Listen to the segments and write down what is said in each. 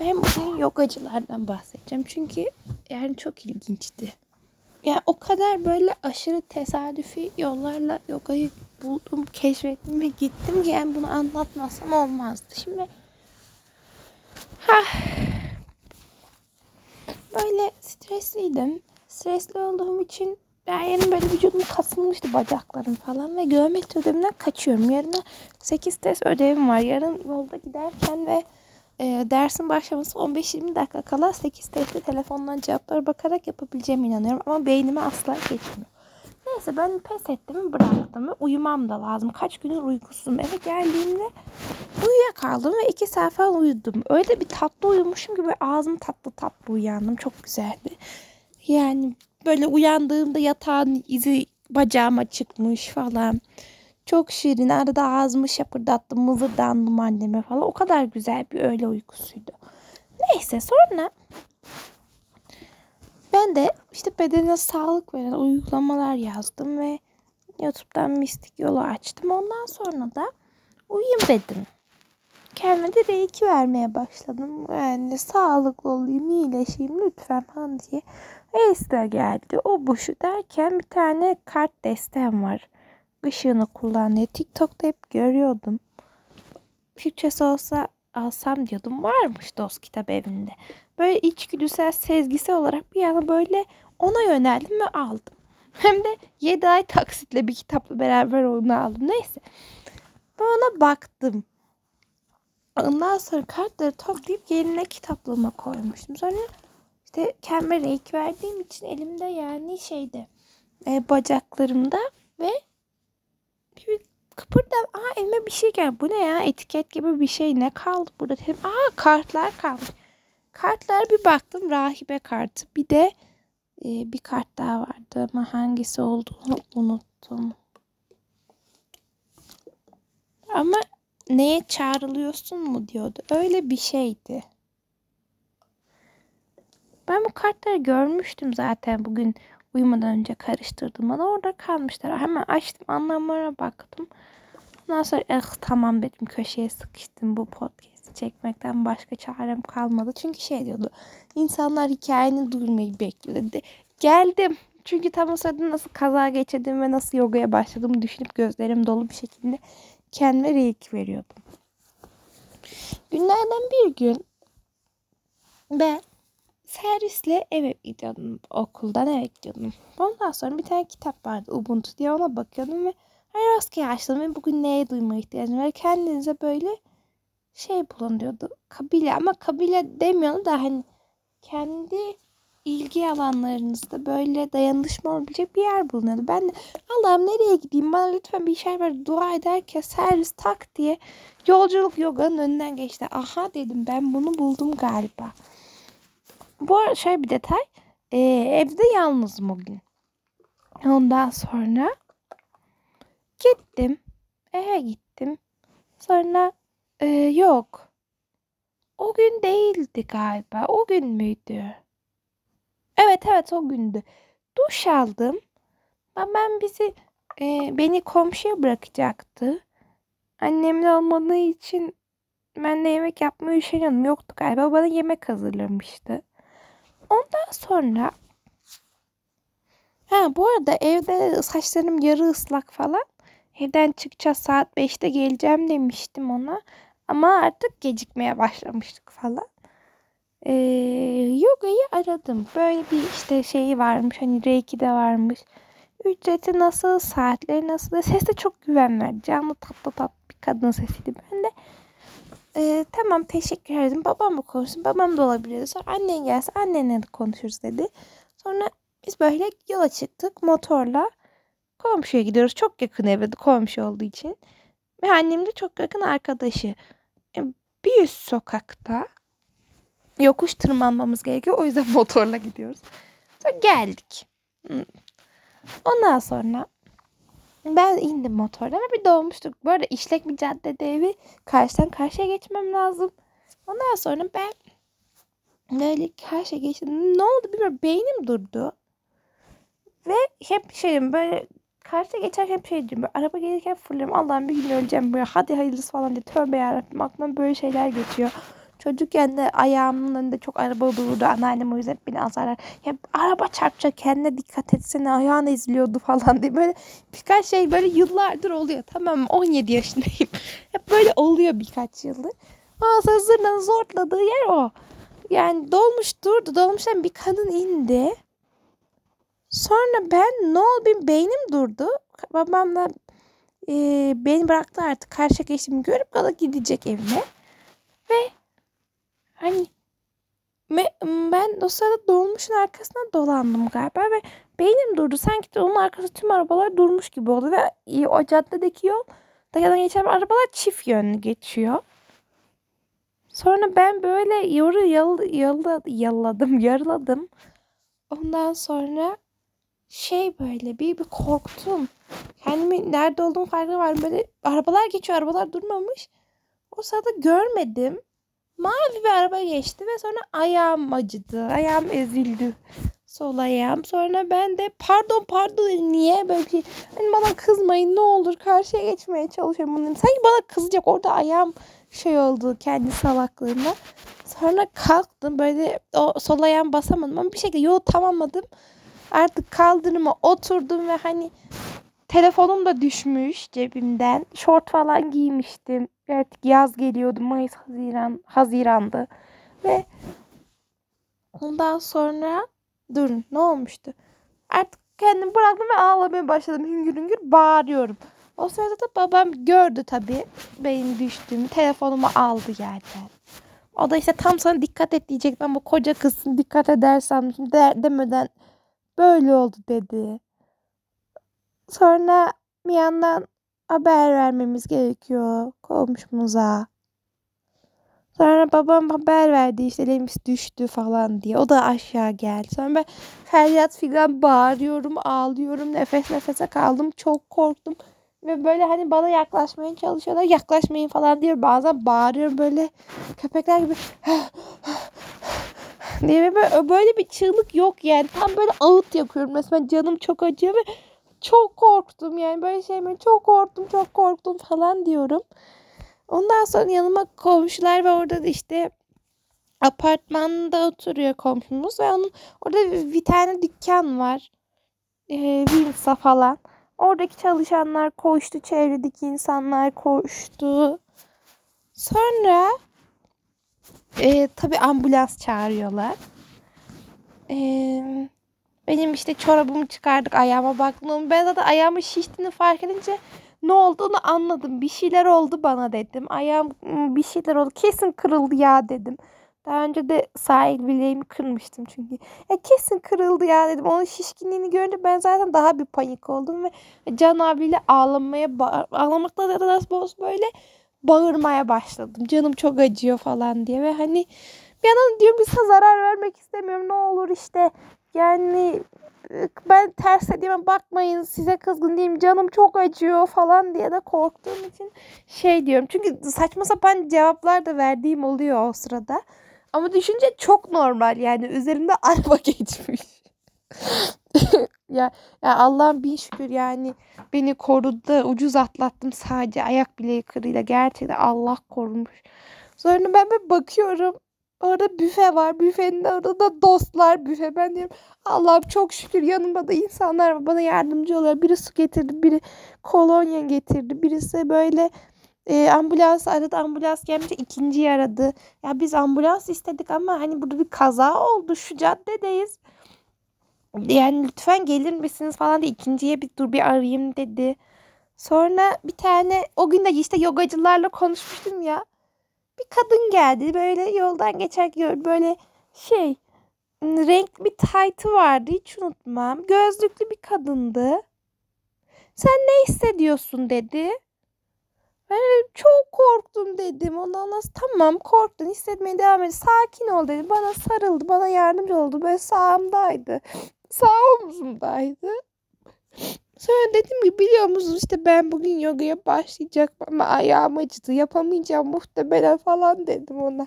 Ben bugün yogacılardan bahsedeceğim. Çünkü yani çok ilginçti. Yani o kadar böyle aşırı tesadüfi yollarla yogayı buldum, keşfettim ve gittim ki yani bunu anlatmasam olmazdı. Şimdi ha, böyle stresliydim. Stresli olduğum için yani böyle vücudum kasılmıştı bacaklarım falan ve geometri ödevimden kaçıyorum. Yarın 8 test ödevim var. Yarın yolda giderken ve e, dersin başlaması 15-20 dakika kala 8 testi telefondan cevaplara bakarak yapabileceğime inanıyorum. Ama beynime asla geçmiyor. Neyse ben pes ettim bıraktım ve uyumam da lazım. Kaç gündür uykusuzum. Eve geldiğimde uyuyakaldım ve 2 saat falan uyudum. Öyle bir tatlı uyumuşum gibi ağzım tatlı tatlı uyandım. Çok güzeldi. Yani böyle uyandığımda yatağın izi bacağıma çıkmış falan. Çok şirin. Arada ağzımı şapırdattım, mızırdandım anneme falan. O kadar güzel bir öğle uykusuydu. Neyse sonra ben de işte bedene sağlık veren uygulamalar yazdım ve YouTube'dan mistik yolu açtım. Ondan sonra da uyuyayım dedim. Kendime de R2 vermeye başladım. Yani sağlıklı olayım, iyileşeyim lütfen falan diye. Ace geldi. O bu şu derken bir tane kart destem var ışığını kullanıyor. TikTok'ta hep görüyordum. Türkçesi olsa alsam diyordum. Varmış dost kitap evinde. Böyle içgüdüsel sezgisi olarak bir yana böyle ona yöneldim ve aldım. Hem de 7 ay taksitle bir kitapla beraber onu aldım. Neyse. Ben ona baktım. Ondan sonra kartları toplayıp yerine kitaplığıma koymuştum. Sonra işte kendime renk verdiğim için elimde yani şeyde e, bacaklarımda ve bir kıpırdan aa elime bir şey geldi. Bu ne ya etiket gibi bir şey ne kaldı burada dedim. Aa kartlar kalmış. Kartlar bir baktım rahibe kartı. Bir de e, bir kart daha vardı ama hangisi olduğunu unuttum. Ama neye çağrılıyorsun mu diyordu. Öyle bir şeydi. Ben bu kartları görmüştüm zaten bugün uyumadan önce karıştırdım. Bana orada kalmışlar. Hemen açtım anlamlara baktım. Ondan sonra eh tamam dedim köşeye sıkıştım bu podcast'i çekmekten başka çarem kalmadı. Çünkü şey diyordu insanlar hikayeni duymayı bekliyordu. Geldim. Çünkü tam o sırada nasıl kaza geçirdim ve nasıl yogaya başladığımı düşünüp gözlerim dolu bir şekilde kendime reik veriyordum. Günlerden bir gün ben servisle eve gidiyordum. Okuldan eve gidiyordum. Ondan sonra bir tane kitap vardı Ubuntu diye ona bakıyordum ve her rastgele açtım ve bugün neye duyma ihtiyacım var. Kendinize böyle şey bulun diyordu. Kabile ama kabile demiyordu da hani kendi ilgi alanlarınızda böyle dayanışma olabilecek bir yer bulunuyordu. Ben de Allah'ım nereye gideyim bana lütfen bir işler ver dua ederken servis tak diye yolculuk yoganın önünden geçti. Aha dedim ben bunu buldum galiba. Bu arada şöyle bir detay. Ee, evde yalnızım bugün. Ondan sonra gittim. Eve gittim. Sonra e, yok. O gün değildi galiba. O gün müydü? Evet evet o gündü. Duş aldım. Ben bizi e, beni komşuya bırakacaktı. Annemle olmadığı için ben de yemek yapmayı üşeniyordum. Yoktu galiba. Bana yemek hazırlamıştı. Ondan sonra ha bu arada evde saçlarım yarı ıslak falan. Evden çıkacağız saat 5'te geleceğim demiştim ona. Ama artık gecikmeye başlamıştık falan. Ee, yogayı aradım. Böyle bir işte şeyi varmış. Hani reiki de varmış. Ücreti nasıl, saatleri nasıl. Ses de çok güven verdi. Canlı tatlı tatlı bir kadın sesiydi. Ben de e, tamam teşekkür ederim. Babam mı konuşsun? Babam da olabilir. Sonra annen gelse annenle de konuşuruz dedi. Sonra biz böyle yola çıktık motorla. Komşuya gidiyoruz. Çok yakın eve komşu olduğu için. Ve annem de çok yakın arkadaşı. E, bir üst sokakta yokuş tırmanmamız gerekiyor. O yüzden motorla gidiyoruz. Sonra geldik. Ondan sonra ben indim motordan ve bir doğmuştuk. Bu arada işlek bir caddede evi karşıdan karşıya geçmem lazım. Ondan sonra ben böyle karşıya geçtim. Ne oldu bilmiyorum. Beynim durdu. Ve hep şeyim böyle karşıya geçerken hep şey diyorum. Böyle, araba gelirken fırlıyorum. Allah'ım bir gün öleceğim böyle. Hadi hayırlısı falan diye. Tövbe yarabbim aklıma böyle şeyler geçiyor. Çocukken de ayağımın önünde çok araba dururdu. Anneannem o yüzden beni azarlar. Ya araba çarpacak kendine dikkat etsene ayağın eziliyordu falan diye. Böyle birkaç şey böyle yıllardır oluyor. Tamam mı? 17 yaşındayım. Hep böyle oluyor birkaç yıldır. Ondan sonra zırnanın zorladığı yer o. Yani dolmuş durdu. Dolmuştan bir kadın indi. Sonra ben ne oldu benim beynim durdu. Babamla e, beni bıraktı artık karşı geçtiğimi görüp kala gidecek evine. Ve hani ben o sırada dolmuşun arkasına dolandım galiba ve beynim durdu. Sanki de onun arkasında tüm arabalar durmuş gibi oldu ve o caddedeki yol dayadan geçen arabalar çift yönlü geçiyor. Sonra ben böyle yoru yal, yal, yalladım, yarıladım. Ondan sonra şey böyle bir, bir korktum. Kendimi nerede olduğum farkına var. Böyle arabalar geçiyor, arabalar durmamış. O sırada görmedim. Mavi bir araba geçti ve sonra ayağım acıdı. Ayağım ezildi. Sol ayağım. Sonra ben de pardon pardon. Niye böyle bir şey? Hani bana kızmayın ne olur karşıya geçmeye çalışıyorum. Sanki bana kızacak. Orada ayağım şey oldu kendi salaklığında. Sonra kalktım böyle o sol ayağım basamadım ama bir şekilde yolu tamamladım. Artık kaldırıma oturdum ve hani telefonum da düşmüş cebimden. Şort falan giymiştim. Artık yaz geliyordu. Mayıs, Haziran, Haziran'dı. Ve ondan sonra durun ne olmuştu? Artık kendimi bıraktım ve ağlamaya başladım. Hüngür hüngür bağırıyorum. O sırada da babam gördü tabii benim düştüğümü. Telefonumu aldı yerden. O da işte tam sana dikkat et diyecek. Ben bu koca kızsın dikkat edersem de, demeden böyle oldu dedi. Sonra bir yandan haber vermemiz gerekiyor komşumuza. Sonra babam haber verdi işte Lemis düştü falan diye. O da aşağı geldi. Sonra ben feryat figan bağırıyorum, ağlıyorum. Nefes nefese kaldım. Çok korktum. Ve böyle hani bana yaklaşmaya çalışıyorlar. Yaklaşmayın falan diyor. Bazen bağırıyorum böyle köpekler gibi. diye böyle, böyle bir çığlık yok yani. Tam böyle ağıt yapıyorum resmen. Canım çok acıyor ve çok korktum yani böyle şey mi çok korktum çok korktum falan diyorum. Ondan sonra yanıma komşular ve orada da işte apartmanda oturuyor komşumuz ve onun orada bir tane dükkan var. Ee, Vinsa falan. Oradaki çalışanlar koştu, çevredeki insanlar koştu. Sonra e, tabii ambulans çağırıyorlar. Eee benim işte çorabımı çıkardık ayağıma baktım. Ben zaten ayağımın şiştiğini fark edince ne olduğunu anladım. Bir şeyler oldu bana dedim. Ayağım bir şeyler oldu. Kesin kırıldı ya dedim. Daha önce de sahil bileğimi kırmıştım çünkü. Ya kesin kırıldı ya dedim. Onun şişkinliğini görünce ben zaten daha bir panik oldum ve Can abiyle ağlamaya ağlamakla da nasıl böyle bağırmaya başladım. Canım çok acıyor falan diye ve hani bir yandan diyorum bize zarar vermek istemiyorum. Ne olur işte yani ben ters dediğime bakmayın size kızgın değilim canım çok acıyor falan diye de korktuğum için şey diyorum. Çünkü saçma sapan cevaplar da verdiğim oluyor o sırada. Ama düşünce çok normal yani üzerimde araba geçmiş. ya, ya Allah'ım bin şükür yani beni korudu. Ucuz atlattım sadece ayak bileği kırıyla. Gerçekten Allah korumuş. Sonra ben bir bakıyorum Orada büfe var. Büfenin orada da dostlar büfe. Ben diyorum Allah'ım çok şükür yanımda da insanlar var. Bana yardımcı oluyor. Biri su getirdi. Biri kolonya getirdi. Birisi böyle e, ambulans aradı. Ambulans gelmiş ikinciyi aradı. Ya biz ambulans istedik ama hani burada bir kaza oldu. Şu caddedeyiz. Yani lütfen gelir misiniz falan diye ikinciye bir dur bir arayayım dedi. Sonra bir tane o gün de işte yogacılarla konuşmuştum ya bir kadın geldi. Böyle yoldan geçerken böyle şey renkli bir taytı vardı. Hiç unutmam. Gözlüklü bir kadındı. Sen ne hissediyorsun dedi. Ben çok korktum dedim. Ondan nasıl tamam korktun hissetmeye devam et. Sakin ol dedi. Bana sarıldı. Bana yardımcı oldu. Böyle sağımdaydı. Sağ omzumdaydı. Sonra dedim ki biliyor musunuz işte ben bugün yogaya başlayacak ama ayağım acıdı yapamayacağım muhtemelen falan dedim ona.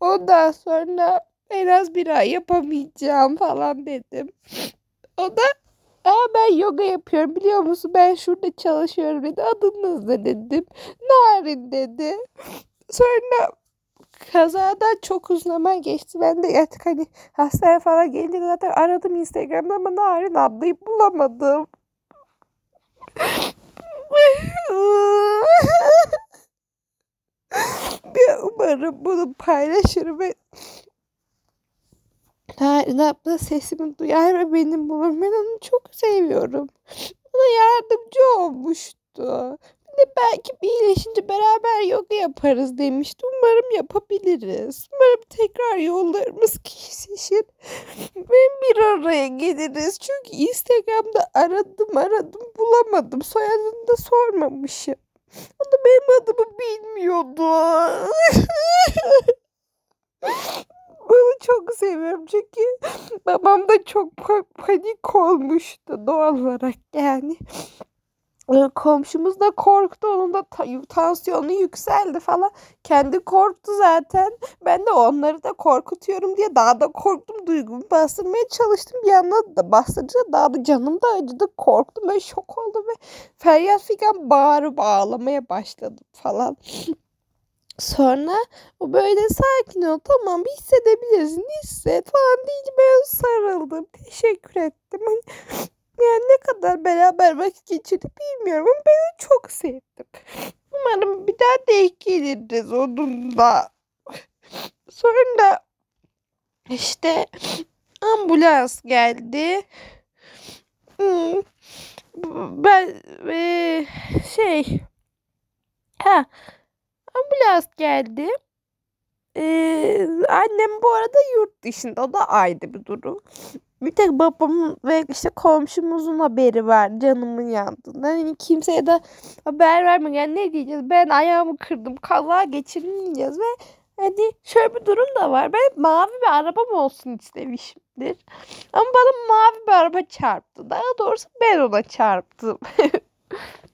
Ondan sonra en az bir ay yapamayacağım falan dedim. O da Aa ben yoga yapıyorum biliyor musun ben şurada çalışıyorum dedi adınız ne dedim. Narin dedi. Sonra kazadan çok uzun zaman geçti. Ben de artık hani hastane falan gelince zaten aradım Instagram'da ama Narin ablayı bulamadım. Bir umarım bunu paylaşırım ve Narin abla sesimi duyar ve benim bulur. Ben onu çok seviyorum. Bana yardımcı olmuştu. De belki bir iyileşince beraber yoga yaparız demişti. Umarım yapabiliriz. Umarım tekrar yollarımız kesişir. Ve bir araya geliriz. Çünkü Instagram'da aradım aradım bulamadım. Soyadını da sormamışım. O da benim adımı bilmiyordu. Bunu çok seviyorum çünkü babam da çok panik olmuştu doğal olarak yani. Komşumuz da korktu. Onun da tansiyonu yükseldi falan. Kendi korktu zaten. Ben de onları da korkutuyorum diye daha da korktum. Duygumu bastırmaya çalıştım. Bir yandan da bastırınca daha da canım da acıdı. Korktum ve şok oldum ve feryat figan bağırıp ağlamaya başladım falan. Sonra o böyle sakin ol tamam hissedebilirsin hisset falan deyince ben sarıldım. Teşekkür ettim. Yani ne kadar beraber vakit geçirdik bilmiyorum ama ben onu çok sevdim. Umarım bir daha denk geliriz onunla. Sonra işte ambulans geldi. Hmm. Ben e, şey ha ambulans geldi. Ee, annem bu arada yurt dışında. O da ayrı bir durum. Bir tek babamın ve işte komşumuzun haberi var canımın yandığından. Hani kimseye de haber vermiyor. Yani ne diyeceğiz? Ben ayağımı kırdım. Kaza geçirdim diyeceğiz ve hani şöyle bir durum da var. Ben mavi bir arabam olsun istemişimdir. Ama bana mavi bir araba çarptı. Daha doğrusu ben ona çarptım.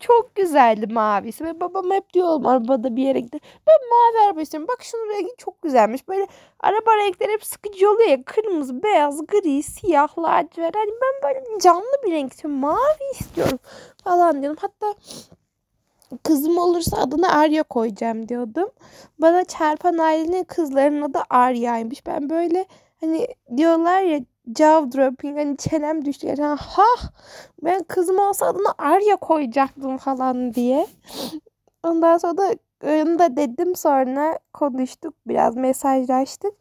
Çok güzeldi mavisi ve babam hep diyor oğlum arabada bir yere gider. Ben mavi araba istiyorum. Bak şunun rengi çok güzelmiş. Böyle araba renkleri hep sıkıcı oluyor ya. Kırmızı, beyaz, gri, siyah, lacivert. Hani ben böyle canlı bir renk istiyorum. Mavi istiyorum falan diyorum. Hatta kızım olursa adını Arya koyacağım diyordum. Bana çarpan ailenin kızlarının adı Arya'ymış. Ben böyle hani diyorlar ya jaw dropping hani çenem düştü. Yani, ha ben kızım olsa adını Arya koyacaktım falan diye. Ondan sonra da onu da dedim sonra konuştuk biraz mesajlaştık.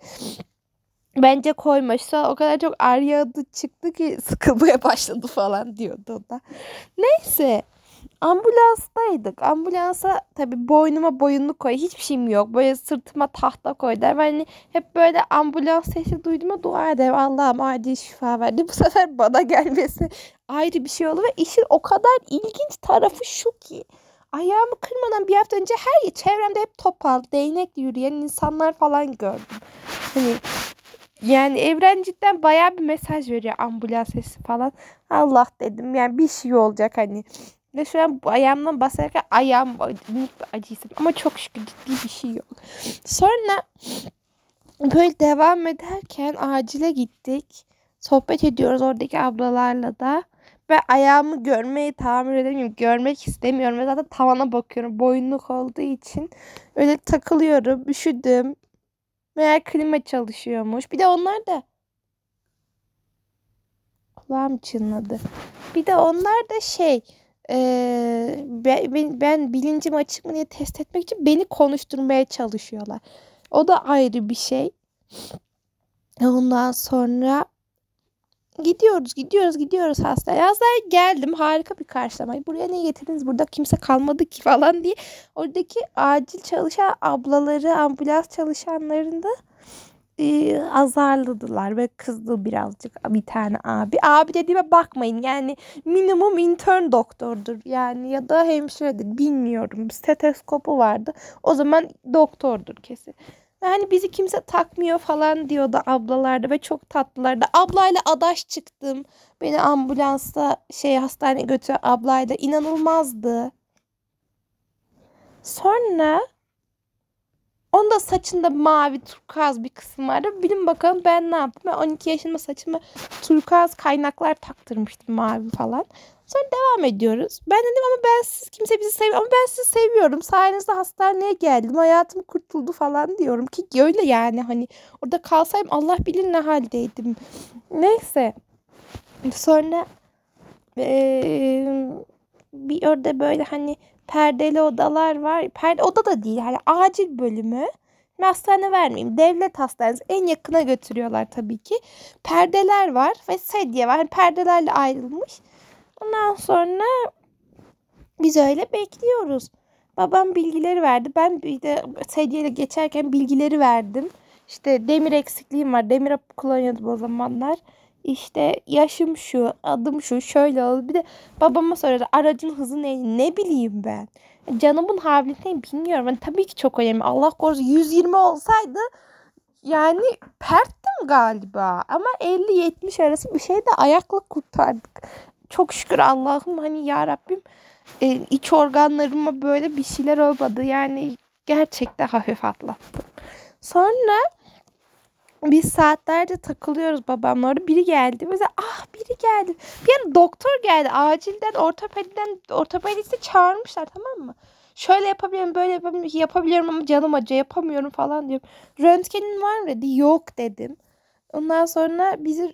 Bence koymuşsa o kadar çok Arya adı çıktı ki sıkılmaya başladı falan diyordu o da. Neyse Ambulanstaydık. Ambulansa tabii boynuma boyunlu koy. Hiçbir şeyim yok. Böyle sırtıma tahta koy der. Hani hep böyle ambulans sesi duyduğuma dua ederim. Allah'ım acil şifa verdi. Bu sefer bana gelmesi ayrı bir şey oldu. Ve işin o kadar ilginç tarafı şu ki. Ayağımı kırmadan bir hafta önce her çevremde hep topal, değnekle yürüyen insanlar falan gördüm. Hani yani evren cidden baya bir mesaj veriyor ambulans sesi falan. Allah dedim yani bir şey olacak hani. Ve şu an ayağımdan basarken ayağım bir acı Ama çok şükür ciddi bir şey yok. Sonra böyle devam ederken acile gittik. Sohbet ediyoruz oradaki ablalarla da. Ve ayağımı görmeyi tahammül edemiyorum. Görmek istemiyorum. Ve zaten tavana bakıyorum. Boyunluk olduğu için. Öyle takılıyorum. Üşüdüm. Meğer klima çalışıyormuş. Bir de onlar da kulağım çınladı. Bir de onlar da şey ee, ben, ben bilincim açık mı diye test etmek için beni konuşturmaya çalışıyorlar. O da ayrı bir şey. Ondan sonra gidiyoruz gidiyoruz gidiyoruz hastaneye. Hastaneye geldim harika bir karşılama. Buraya ne getirdiniz burada kimse kalmadı ki falan diye. Oradaki acil çalışan ablaları ambulans çalışanlarında azarladılar ve kızdı birazcık bir tane abi. Abi dediğime bakmayın yani minimum intern doktordur yani ya da hemşiredir bilmiyorum. Stetoskopu vardı. O zaman doktordur kesin. Yani bizi kimse takmıyor falan diyordu ablalarda ve çok tatlılardı. Ablayla adaş çıktım. Beni ambulansta şey hastaneye götüren ablayla inanılmazdı. Sonra Onda saçında mavi turkuaz bir kısım vardı. Bilin bakalım ben ne yaptım. Ben 12 yaşında saçıma turkuaz kaynaklar taktırmıştım mavi falan. Sonra devam ediyoruz. Ben dedim ama ben siz kimse bizi sevmiyor ama ben sizi seviyorum. Sayenizde hastaneye geldim. Hayatım kurtuldu falan diyorum ki öyle yani hani orada kalsaydım Allah bilir ne haldeydim. Neyse. Sonra ee, bir orada böyle hani perdeli odalar var. Perde oda da değil. Hani acil bölümü. Şimdi hastane vermeyeyim. Devlet hastanesi en yakına götürüyorlar tabii ki. Perdeler var ve sedye var. Hani perdelerle ayrılmış. Ondan sonra biz öyle bekliyoruz. Babam bilgileri verdi. Ben bir de sedyeyle geçerken bilgileri verdim. İşte demir eksikliğim var. Demir kullanıyordum o zamanlar. İşte yaşım şu, adım şu, şöyle oldu. Bir de babama soruyordu aracın hızı ne? Ne bileyim ben. Canımın havlini bilmiyorum. Yani tabii ki çok önemli. Allah korusun 120 olsaydı yani perttim galiba. Ama 50-70 arası bir şey de ayakla kurtardık. Çok şükür Allah'ım hani ya Rabbim e, iç organlarıma böyle bir şeyler olmadı. Yani gerçekten hafif atlattım. Sonra biz saatlerce takılıyoruz babamla orada. Biri geldi. Bize ah biri geldi. Bir yana doktor geldi. Acilden ortopediden ortopedisti çağırmışlar tamam mı? Şöyle yapabilirim böyle yapabilirim, yapabiliyorum ama canım acıyor yapamıyorum falan diyorum. Röntgenin var mı dedi. Yok dedim. Ondan sonra bizi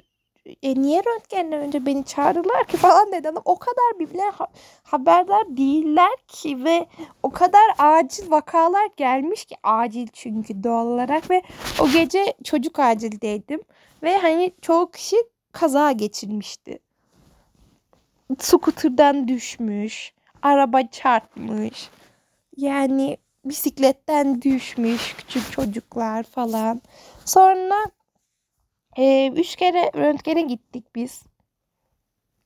e, niye röntgenden önce beni çağırdılar ki falan dedi adam. O kadar birbirine ha- haberdar değiller ki ve o kadar acil vakalar gelmiş ki acil çünkü doğal olarak ve o gece çocuk acildeydim ve hani çoğu kişi kaza geçirmişti. Skuterden düşmüş, araba çarpmış. Yani bisikletten düşmüş küçük çocuklar falan. Sonra e, üç kere röntgene gittik biz.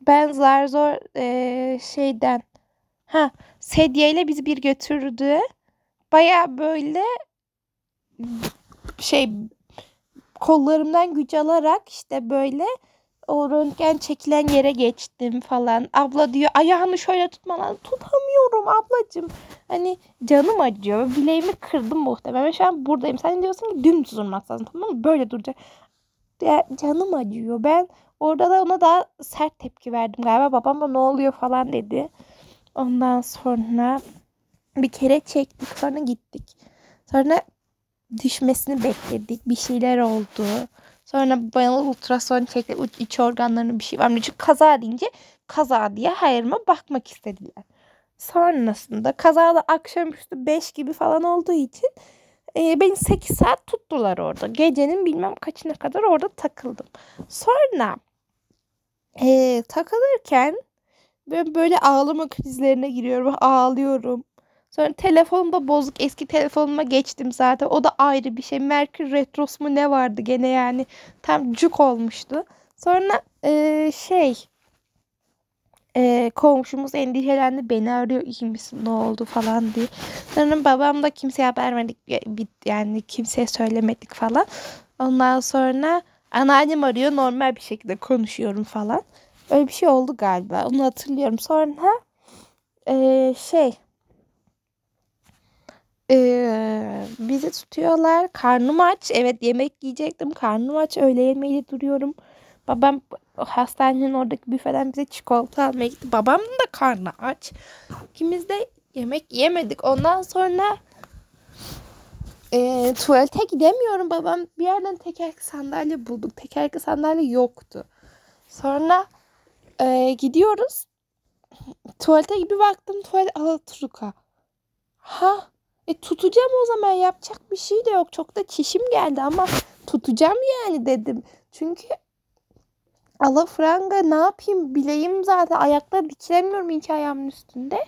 Ben zar zor e, şeyden ha sedyeyle bizi bir götürdü. Baya böyle şey kollarımdan güç alarak işte böyle o röntgen çekilen yere geçtim falan. Abla diyor ayağını şöyle tutmadan tutamıyorum ablacığım. Hani canım acıyor. Bileğimi kırdım muhtemelen. Şu an buradayım. Sen diyorsun ki dümdüz durmak lazım tamam mı? Böyle duracak. Canım acıyor. Ben orada da ona daha sert tepki verdim galiba. Babam da ne oluyor falan dedi. Ondan sonra bir kere çektik. Sonra gittik. Sonra düşmesini bekledik. Bir şeyler oldu. Sonra bana ultrason çekti. iç organlarının bir şey var mı? Çünkü kaza deyince kaza diye hayırıma bakmak istediler. Sonrasında kazada akşamüstü 5 gibi falan olduğu için e, beni 8 saat tuttular orada. Gecenin bilmem kaçına kadar orada takıldım. Sonra e, takılırken ben böyle ağlama krizlerine giriyorum. Ağlıyorum. Sonra telefonum da bozuk. Eski telefonuma geçtim zaten. O da ayrı bir şey. Merkür Retrosu mu ne vardı gene yani. Tam cuk olmuştu. Sonra e, şey e, komşumuz endişelendi. Beni arıyor iyi misin ne oldu falan diye. Sonra babam da kimseye haber vermedik. Yani kimseye söylemedik falan. Ondan sonra anneannem arıyor. Normal bir şekilde konuşuyorum falan. Öyle bir şey oldu galiba. Onu hatırlıyorum. Sonra e, şey ee, bizi tutuyorlar. Karnım aç. Evet yemek yiyecektim. Karnım aç. Öğle yemeğiyle duruyorum. Babam hastanenin oradaki büfeden bize çikolata almaya gitti. Babam da karnı aç. İkimiz de yemek yemedik. Ondan sonra e, tuvalete gidemiyorum. Babam bir yerden tekerlekli sandalye bulduk. Tekerlekli sandalye yoktu. Sonra e, gidiyoruz. Tuvalete gibi baktım. Tuvalet Alaturka. Ha e tutacağım o zaman yapacak bir şey de yok. Çok da çişim geldi ama tutacağım yani dedim. Çünkü alafranga ne yapayım bileğim zaten ayakta dikilemiyorum iki ayağımın üstünde.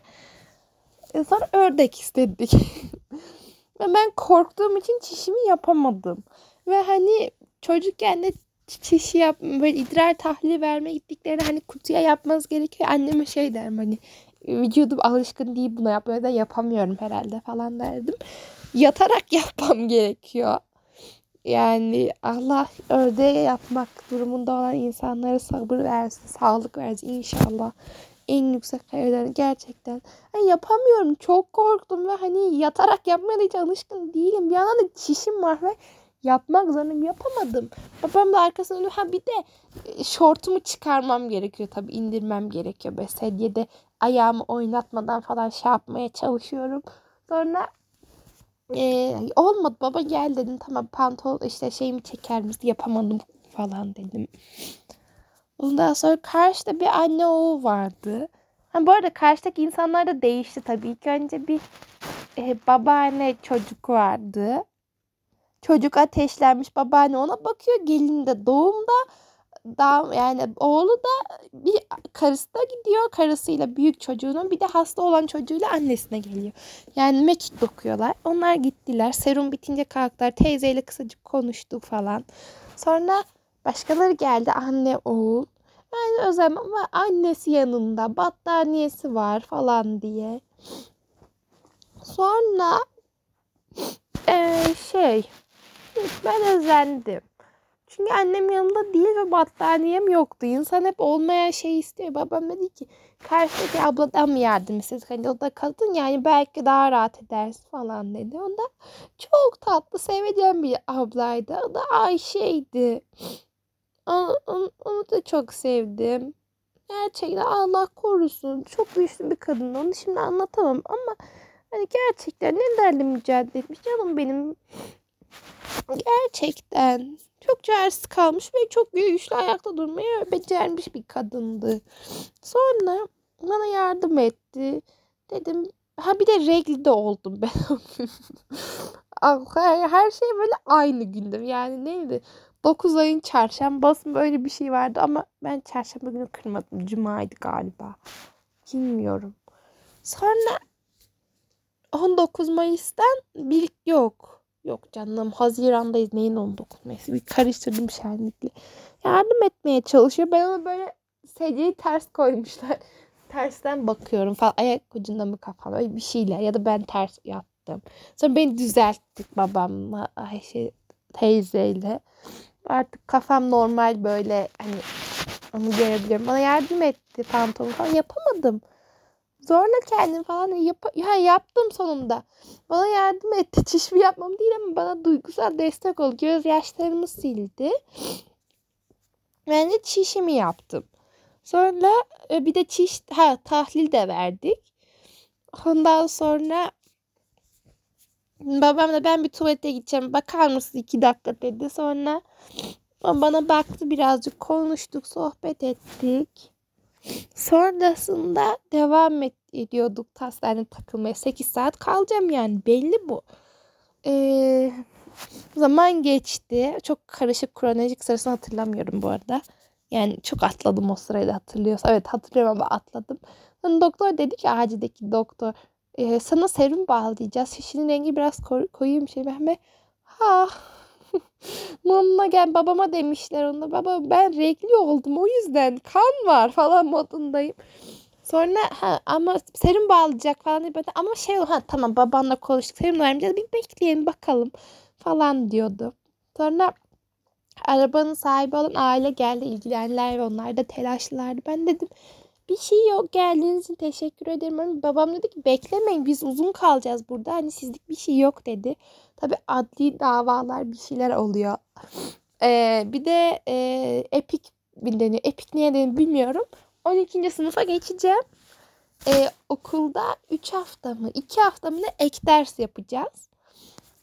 E sonra ördek istedik. Ve ben korktuğum için çişimi yapamadım. Ve hani çocukken de çişi yap böyle idrar tahlili verme gittiklerinde hani kutuya yapmanız gerekiyor. Anneme şey derim hani vücudum alışkın değil buna yapmaya da yapamıyorum herhalde falan derdim. Yatarak yapmam gerekiyor. Yani Allah ördeğe yapmak durumunda olan insanlara sabır versin, sağlık versin inşallah. en yüksek hayallerim gerçekten. Hani yapamıyorum. Çok korktum ve hani yatarak yapmaya da hiç alışkın değilim. Bir yandan da çişim var ve yapmak zorundayım. Yapamadım. Babam da arkasına dönüyor. Ha bir de e, şortumu çıkarmam gerekiyor tabii indirmem gerekiyor. Böyle sedyede ayağımı oynatmadan falan şey yapmaya çalışıyorum. Sonra e, olmadı baba gel dedim. Tamam pantolon işte şeyimi çeker misin yapamadım falan dedim. Ondan sonra karşıda bir anne oğul vardı. Ha, bu arada karşıdaki insanlar da değişti tabii. İlk önce bir e, babaanne çocuk vardı. Çocuk ateşlenmiş babaanne ona bakıyor. Gelin de doğumda daha yani oğlu da bir karısı da gidiyor. Karısıyla büyük çocuğunun bir de hasta olan çocuğuyla annesine geliyor. Yani mekik dokuyorlar. Onlar gittiler. Serum bitince kalktılar. Teyzeyle kısacık konuştu falan. Sonra başkaları geldi. Anne oğul. Yani Özlem ama annesi yanında. Battaniyesi var falan diye. Sonra ee, şey ben özendim. Çünkü annem yanımda değil ve battaniyem yoktu. İnsan hep olmayan şey istiyor. Babam dedi ki karşıdaki abladan mı yardım istedik? Hani o da kadın yani belki daha rahat edersin falan dedi. O da çok tatlı seveceğim bir ablaydı. O da Ayşe'ydi. Onu, onu, onu da çok sevdim. Gerçekten Allah korusun. Çok güçlü bir kadın. Onu şimdi anlatamam ama hani gerçekten ne derle mücadele etmiş. Canım benim gerçekten çok çaresiz kalmış ve çok güçlü ayakta durmayı becermiş bir kadındı. Sonra bana yardım etti. Dedim ha bir de regli de oldum ben her şey böyle aynı gündür. Yani neydi? 9 ayın çarşambası böyle bir şey vardı ama ben çarşamba günü kırmadım. Cuma'ydı galiba. Bilmiyorum. Sonra 19 Mayıs'tan bir yok. Yok canım Haziran'dayız. Neyin 19 Mayıs'ı? Bir karıştırdım şenlikle. Yardım etmeye çalışıyor. Ben ona böyle secdeyi ters koymuşlar. Tersten bakıyorum falan. Ayak ucunda mı kafam? Öyle bir şeyler. Ya da ben ters yattım. Sonra beni düzelttik babamla Ayşe teyzeyle. Artık kafam normal böyle hani onu görebiliyorum. Bana yardım etti pantolon falan. Yapamadım. Zorla kendim falan yap ya yaptım sonunda. Bana yardım etti. Çişimi yapmam değil ama bana duygusal destek oldu. Göz yaşlarımı sildi. Ben de çişimi yaptım. Sonra e, bir de çiş ha tahlil de verdik. Ondan sonra babam da ben bir tuvalete gideceğim. Bakar mısın iki dakika dedi. Sonra bana baktı birazcık konuştuk, sohbet ettik. Sonrasında devam et, ediyorduk hastanede takılmaya. 8 saat kalacağım yani belli bu. Ee, zaman geçti. Çok karışık kronolojik sırasını hatırlamıyorum bu arada. Yani çok atladım o sırayı da hatırlıyorsa. Evet hatırlıyorum ama atladım. Sonra doktor dedi ki acildeki doktor e, sana serum bağlayacağız. Şişinin rengi biraz koyu, koyuymuş. Şey. Ben de ha Mama gel babama demişler onda. Baba ben renkli oldum o yüzden kan var falan modundayım. Sonra ha ama serum bağlayacak falan dedi. Ama şey ha tamam babanla konuştuk serum vermeyeceğiz bir bekleyelim bakalım falan diyordu. Sonra arabanın sahibi olan aile geldi ilgilendiler ve onlar da telaşlılardı. Ben dedim bir şey yok geldiğiniz için teşekkür ederim. Ama babam dedi ki beklemeyin biz uzun kalacağız burada. Hani sizlik bir şey yok dedi. Tabi adli davalar bir şeyler oluyor. Ee, bir de e, Epic deniyor. Epic niye deniyor bilmiyorum. 12. sınıfa geçeceğim. Ee, okulda 3 hafta mı 2 hafta mı ne ek ders yapacağız.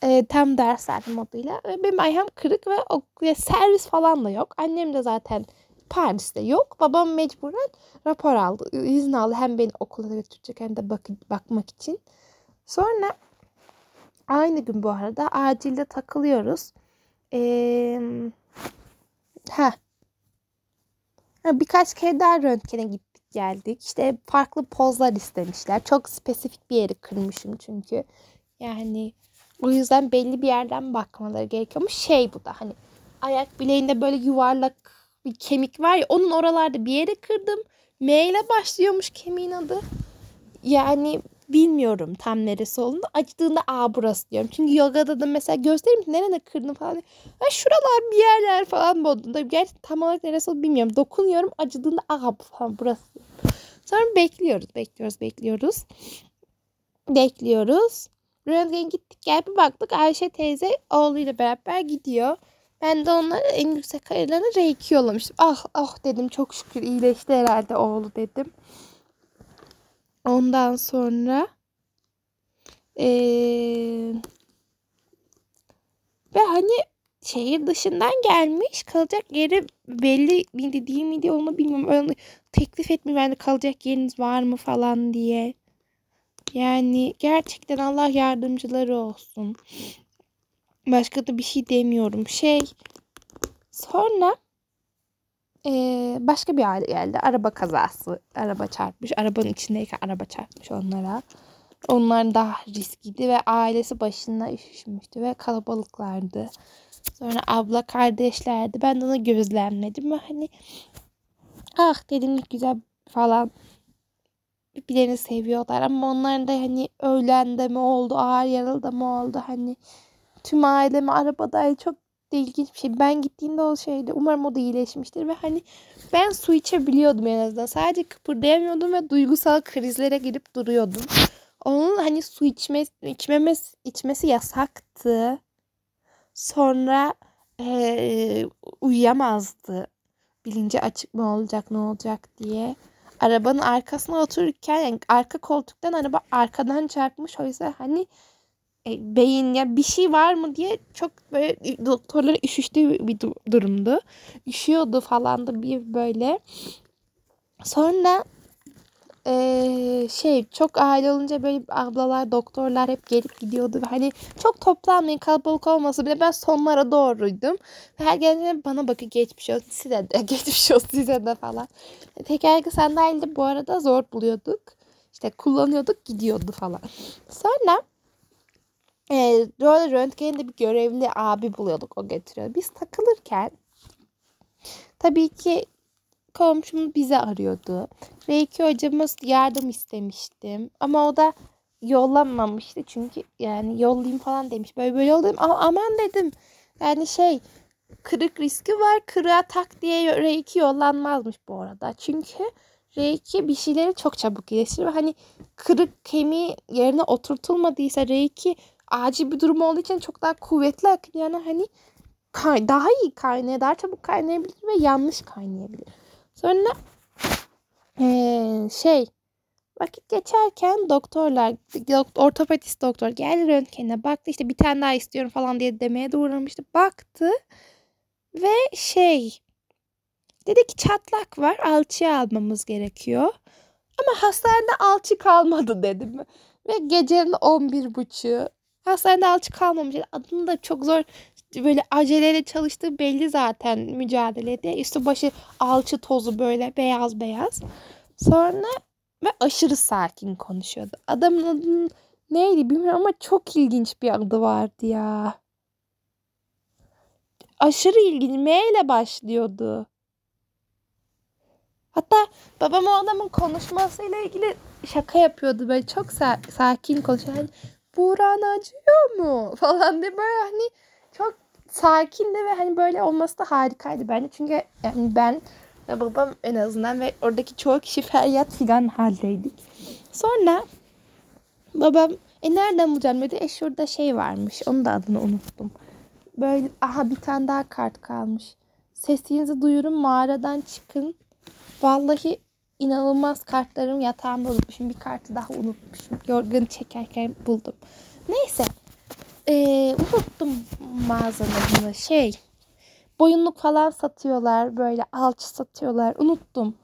Ee, tam dersler moduyla. Ve benim ayağım kırık ve okula servis falan da yok. Annem de zaten Paris'te yok. Babam mecburen rapor aldı. izin aldı hem beni okula götürecek hem de bak bakmak için. Sonra aynı gün bu arada acilde takılıyoruz. Ee, ha. Birkaç kere daha röntgene gittik geldik. İşte farklı pozlar istemişler. Çok spesifik bir yeri kırmışım çünkü. Yani o yüzden belli bir yerden bakmaları gerekiyormuş. Şey bu da hani ayak bileğinde böyle yuvarlak bir kemik var ya onun oralarda bir yere kırdım. M ile başlıyormuş kemiğin adı. Yani bilmiyorum tam neresi olduğunu. Acıdığında a burası diyorum. Çünkü yogada da mesela göstereyim nerede kırdın falan. Ha, şuralar bir yerler falan modunda. Gerçi tam olarak neresi olduğunu bilmiyorum. Dokunuyorum acıdığında a falan burası. Sonra bekliyoruz, bekliyoruz, bekliyoruz. Bekliyoruz. Röntgen gittik gel bir baktık Ayşe teyze oğluyla beraber gidiyor. Ben de onlara en yüksek ayarlarını R2 yollamıştım. Ah ah dedim çok şükür iyileşti herhalde oğlu dedim. Ondan sonra ee, ve hani şehir dışından gelmiş kalacak yeri belli miydi değil miydi onu bilmiyorum. Öyle teklif etmiyor yani kalacak yeriniz var mı falan diye. Yani gerçekten Allah yardımcıları olsun. Başka da bir şey demiyorum. Şey sonra ee, başka bir aile geldi. Araba kazası. Araba çarpmış. Arabanın içindeyken araba çarpmış onlara. Onlar daha riskliydi ve ailesi başına üşüşmüştü ve kalabalıklardı. Sonra abla kardeşlerdi. Ben de onu gözlemledim ve hani ah dedim ne güzel falan birbirlerini seviyorlar ama onların da hani ölen de mi oldu ağır yaralı da mı oldu hani tüm ailemi arabadaydı çok da ilginç bir şey. Ben gittiğimde o şeydi. Umarım o da iyileşmiştir ve hani ben su içebiliyordum en azından. Sadece kıpırdayamıyordum ve duygusal krizlere girip duruyordum. Onun hani su içmesi, içmemesi, içmesi yasaktı. Sonra ee, uyuyamazdı. Bilinci açık mı olacak ne olacak diye. Arabanın arkasına otururken yani arka koltuktan araba arkadan çarpmış. O yüzden hani e, beyin ya bir şey var mı diye çok böyle doktorlara üşüştüğü bir durumdu. Üşüyordu falan da bir böyle. Sonra ee, şey çok aile olunca böyle ablalar doktorlar hep gelip gidiyordu. Hani çok toplanmayın kalabalık olmasa bile ben sonlara doğruydum. Ve her geldiğinde bana bakın geçmiş olsun size de geçmiş olsun size de falan. Tekerlekli sandalyede bu arada zor buluyorduk. İşte kullanıyorduk gidiyordu falan. Sonra e, böyle röntgeninde bir görevli abi buluyorduk o getiriyor. Biz takılırken tabii ki komşumuz bizi arıyordu. Reiki hocamız yardım istemiştim. Ama o da yollamamıştı. Çünkü yani yollayayım falan demiş. Böyle böyle oldu. Ama aman dedim. Yani şey kırık riski var. Kırığa tak diye Reiki yollanmazmış bu arada. Çünkü Reiki bir şeyleri çok çabuk iyileştirir. Hani kırık kemiği yerine oturtulmadıysa Reiki acil bir durum olduğu için çok daha kuvvetli akıyor. Yani hani kay daha iyi kaynaya, daha çabuk kaynayabilir ve yanlış kaynayabilir. Sonra ee, şey vakit geçerken doktorlar ortopedist doktor geldi röntgenine baktı işte bir tane daha istiyorum falan diye demeye de uğramıştı. Baktı ve şey dedi ki çatlak var alçıya almamız gerekiyor. Ama hastanede alçı kalmadı dedim. Ve gecenin 11 buçuğu hastanede alçı kalmamış. Adını da çok zor böyle aceleyle çalıştığı belli zaten mücadelede. Üstü başı alçı tozu böyle beyaz beyaz. Sonra ve aşırı sakin konuşuyordu. Adamın adının neydi bilmiyorum ama çok ilginç bir adı vardı ya. Aşırı ilginç. M ile başlıyordu. Hatta babam o adamın konuşmasıyla ilgili şaka yapıyordu. Böyle çok sa- sakin konuşuyor. Buran acıyor mu? Falan diye böyle hani çok sakindi ve hani böyle olması da harikaydı bence. Çünkü yani ben ve babam en azından ve oradaki çoğu kişi feryat filan haldeydik. Sonra babam e nereden bulacağım dedi. E şurada şey varmış. Onun da adını unuttum. Böyle aha bir tane daha kart kalmış. Sesinizi duyurun mağaradan çıkın. Vallahi inanılmaz kartlarım yatağımda unutmuşum. Bir kartı daha unutmuşum. Yorganı çekerken buldum. Neyse. Ee, unuttum mağazanın şey boyunluk falan satıyorlar. Böyle alçı satıyorlar. Unuttum.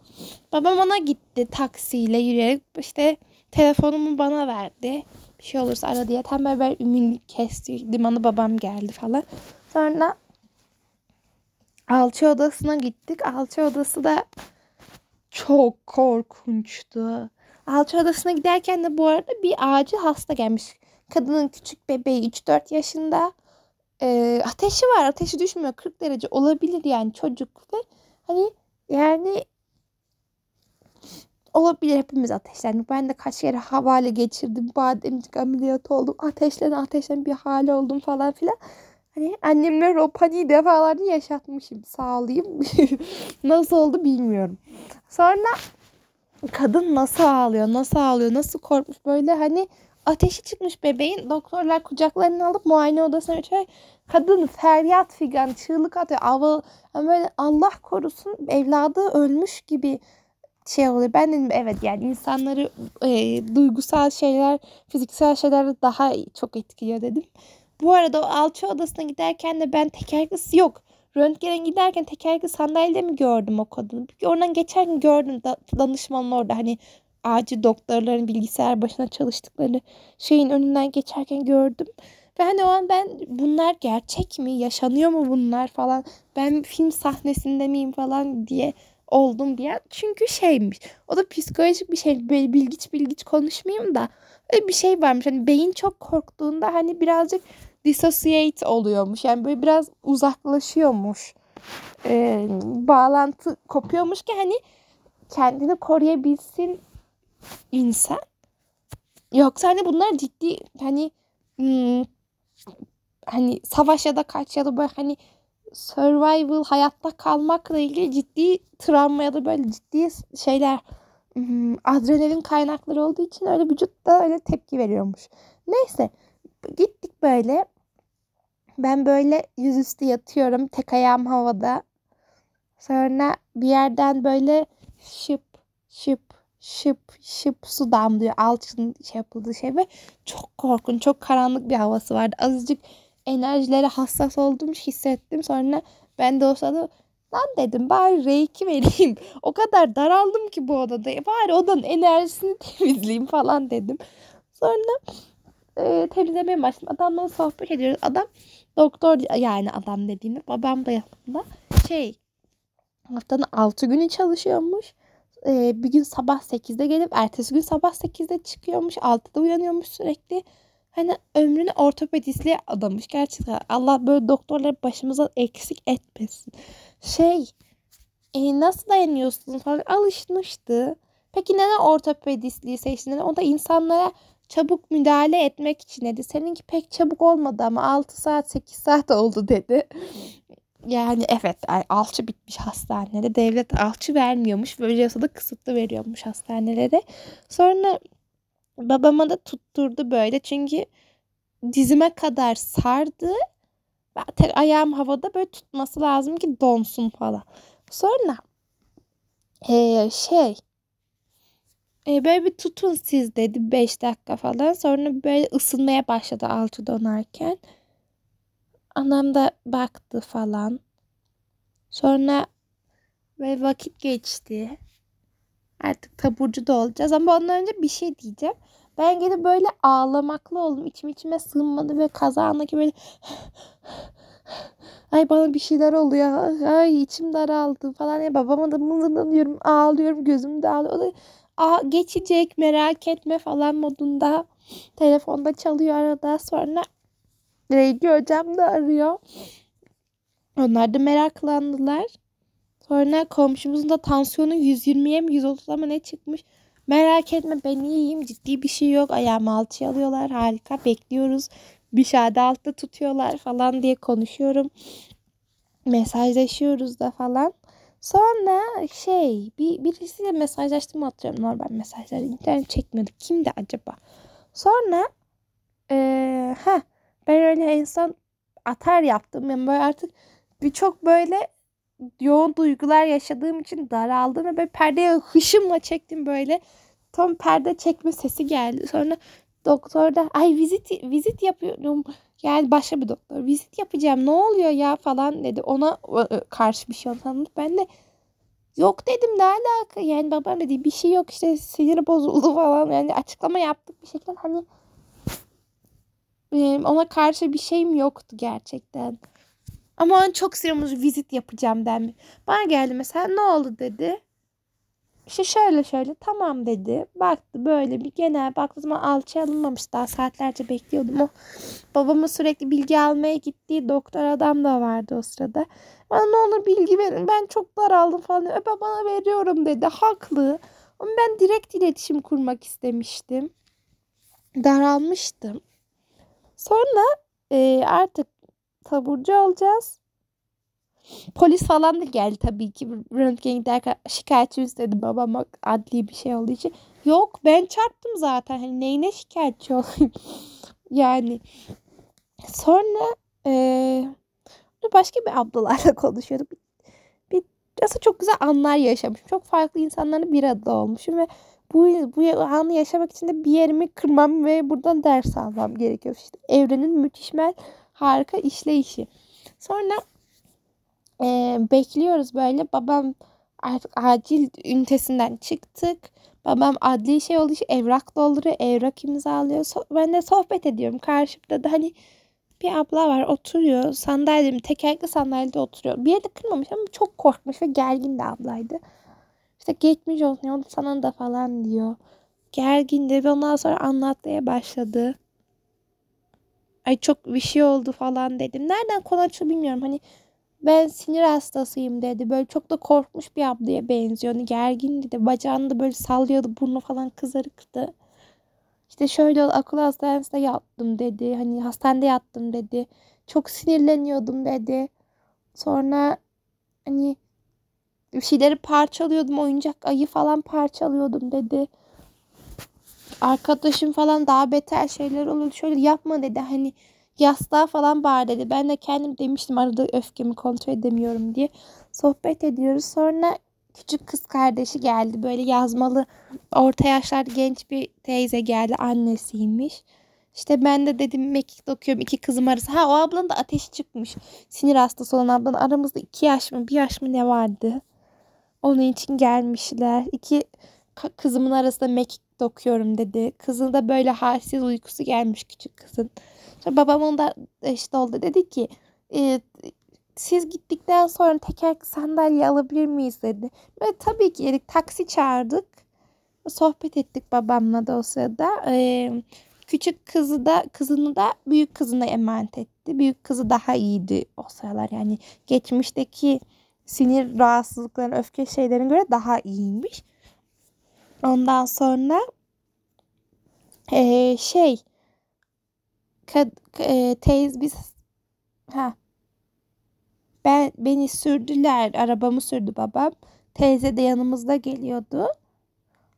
Babam ona gitti taksiyle yürüyerek. işte telefonumu bana verdi. Bir şey olursa ara diye. Tam böyle ümünlük kesti. Limanı babam geldi falan. Sonra alçı odasına gittik. Alçı odası da çok korkunçtu. Alçı odasına giderken de bu arada bir acil hasta gelmiş. Kadının küçük bebeği 3-4 yaşında e, ateşi var. Ateşi düşmüyor. 40 derece olabilir yani çocuk ve hani yani olabilir hepimiz ateşlendik. Ben de kaç kere havale geçirdim. Bademcik ameliyatı oldum. Ateşlen ateşlen bir hale oldum falan filan. Hani annemler o paniği defalarca yaşatmışım. Sağ olayım. Nasıl oldu bilmiyorum. Sonra kadın nasıl ağlıyor, nasıl ağlıyor, nasıl korkmuş böyle hani ateşi çıkmış bebeğin. Doktorlar kucaklarını alıp muayene odasına götürüyor. Kadın feryat figan çığlık atıyor. Ava, yani böyle Allah korusun evladı ölmüş gibi şey oluyor. Ben dedim evet yani insanları e, duygusal şeyler, fiziksel şeyler daha çok etkiliyor dedim. Bu arada o alçı odasına giderken de ben tekerlekli yok. Röntgene giderken tekerlekli sandalyede mi gördüm o kadını? Oradan geçerken gördüm da, danışmanın orada hani acil doktorların bilgisayar başına çalıştıkları şeyin önünden geçerken gördüm. Ve hani o an ben bunlar gerçek mi? Yaşanıyor mu bunlar falan? Ben film sahnesinde miyim falan diye oldum bir an. Çünkü şeymiş. O da psikolojik bir şey. Böyle bilgiç bilgiç konuşmayayım da. Öyle bir şey varmış. Hani beyin çok korktuğunda hani birazcık dissociate oluyormuş. Yani böyle biraz uzaklaşıyormuş. Ee, bağlantı kopuyormuş ki hani kendini koruyabilsin insan. Yoksa hani bunlar ciddi hani hmm, hani savaş ya da kaç ya da böyle hani survival hayatta kalmakla ilgili ciddi travma ya da böyle ciddi şeyler hmm, adrenalin kaynakları olduğu için öyle vücutta öyle tepki veriyormuş. Neyse gittik böyle. Ben böyle yüzüstü yatıyorum. Tek ayağım havada. Sonra bir yerden böyle şıp şıp şıp şıp su damlıyor. Alçın şey yapıldığı şey ve çok korkunç, çok karanlık bir havası vardı. Azıcık enerjilere hassas olduğumu hissettim. Sonra ben de o sırada lan dedim bari reiki vereyim. O kadar daraldım ki bu odada. Bari odanın enerjisini temizleyeyim falan dedim. Sonra e, temizlemeye başladım. Adamla sohbet ediyoruz. Adam doktor yani adam dediğimde babam da yanımda. Şey haftanın 6 günü çalışıyormuş. Ee, bir gün sabah 8'de gelip ertesi gün sabah 8'de çıkıyormuş. 6'da uyanıyormuş sürekli. Hani ömrünü ortopedistliğe adamış. Gerçekten Allah böyle doktorları başımıza eksik etmesin. Şey e, nasıl dayanıyorsun falan alışmıştı. Peki neden ortopedistliği seçtin? O da insanlara çabuk müdahale etmek için dedi. Seninki pek çabuk olmadı ama 6 saat 8 saat oldu dedi. Yani evet alçı bitmiş hastanede. Devlet alçı vermiyormuş. Böyle yasada kısıtlı veriyormuş hastanelere. Sonra babama da tutturdu böyle. Çünkü dizime kadar sardı. Tek ayağım havada böyle tutması lazım ki donsun falan. Sonra ee, şey e, böyle bir tutun siz dedi 5 dakika falan. Sonra böyle ısınmaya başladı altı donarken. Anam da baktı falan. Sonra ve vakit geçti. Artık taburcu da olacağız ama ondan önce bir şey diyeceğim. Ben gene böyle ağlamaklı oldum. İçim içime sığmadı ve kazağındaki böyle ay bana bir şeyler oluyor. Ay içim daraldı falan. Ya babama da mızırlanıyorum. Ağlıyorum. Gözüm de ağlıyor. Aa, geçecek merak etme falan modunda. Telefonda çalıyor arada. Sonra Regi hocam da arıyor. Onlar da meraklandılar. Sonra komşumuzun da tansiyonu 120'ye mi 130'a mı ne çıkmış. Merak etme ben iyiyim ciddi bir şey yok. Ayağımı alçıya alıyorlar harika bekliyoruz. Bir şade altta tutuyorlar falan diye konuşuyorum. Mesajlaşıyoruz da falan. Sonra şey bir birisiyle mesajlaştım hatırlıyorum normal mesajlar. internet çekmiyordu. Kimdi acaba? Sonra ee, ha ben öyle en son atar yaptım. Yani böyle artık birçok böyle yoğun duygular yaşadığım için daraldım ve böyle perdeye hışımla çektim böyle. Tam perde çekme sesi geldi. Sonra doktor da ay vizit vizit yapıyorum. Yani başka bir doktor. Vizit yapacağım. Ne oluyor ya falan dedi. Ona karşı bir şey sandım. Ben de yok dedim ne alaka. Yani babam dedi bir şey yok işte sinir bozuldu falan. Yani açıklama yaptık bir şekilde hani ona karşı bir şeyim yoktu gerçekten. Ama çok sinirim vizit yapacağım denmiş. Bana geldi mesela ne oldu dedi. İşte şöyle şöyle tamam dedi. Baktı böyle bir genel baktı zaman alçıya alınmamış daha saatlerce bekliyordum. O babamın sürekli bilgi almaya gittiği doktor adam da vardı o sırada. Bana ne olur bilgi verin ben çok daraldım falan. Öpe bana veriyorum dedi. Haklı. Ama ben direkt iletişim kurmak istemiştim. Daralmıştım. Sonra e, artık taburcu olacağız. Polis falan da geldi tabii ki. Röntgen giderken şikayetçi istedi babama adli bir şey olduğu için. Yok ben çarptım zaten. Hani neyine şikayetçi olayım? yani sonra eee başka bir ablalarla konuşuyorduk. Bir, aslında çok güzel anlar yaşamışım. Çok farklı insanlarla bir arada olmuşum ve bu, bu anı yaşamak için de bir yerimi kırmam ve buradan ders almam gerekiyor. İşte evrenin müthişmel harika işleyişi. Sonra e, bekliyoruz böyle. Babam acil ünitesinden çıktık. Babam adli şey olduğu için evrak dolduruyor. Evrak imzalıyor. So ben de sohbet ediyorum. Karşımda da hani bir abla var oturuyor. Sandalyem tekerlekli sandalyede oturuyor. Bir yerde kırmamış ama çok korkmuş ve gergin de ablaydı. İşte geçmiş olsun yolda sana da falan diyor. Gergindi ve ondan sonra anlatmaya başladı. Ay çok bir şey oldu falan dedim. Nereden konu açıldı bilmiyorum. Hani ben sinir hastasıyım dedi. Böyle çok da korkmuş bir ablaya benziyor. Hani gergindi de bacağını da böyle sallıyordu. Burnu falan kızarıktı. İşte şöyle akıl hastanesinde yattım dedi. Hani hastanede yattım dedi. Çok sinirleniyordum dedi. Sonra hani bir şeyleri parçalıyordum. Oyuncak ayı falan parçalıyordum dedi. Arkadaşım falan daha beter şeyler oluyordu. Şöyle yapma dedi. Hani yastığa falan bağır dedi. Ben de kendim demiştim arada öfkemi kontrol edemiyorum diye. Sohbet ediyoruz. Sonra küçük kız kardeşi geldi. Böyle yazmalı orta yaşlarda genç bir teyze geldi. Annesiymiş. İşte ben de dedim mekik dokuyorum iki kızım arası. Ha o ablanın da ateşi çıkmış. Sinir hastası olan ablanın aramızda iki yaş mı bir yaş mı ne vardı. Onun için gelmişler. İki kızımın arasında mekik dokuyorum dedi. Kızın da böyle halsiz uykusu gelmiş küçük kızın. Sonra babam onda işte oldu dedi ki e, siz gittikten sonra teker sandalye alabilir miyiz dedi. Ve tabii ki dedik taksi çağırdık. Sohbet ettik babamla da o sırada. Ee, küçük kızı da kızını da büyük kızına emanet etti. Büyük kızı daha iyiydi o sıralar yani geçmişteki sinir rahatsızlıkların öfke şeylerine göre daha iyiymiş. Ondan sonra ee, şey kad, e, teyz biz ha ben beni sürdüler. Arabamı sürdü babam. Teyze de yanımızda geliyordu.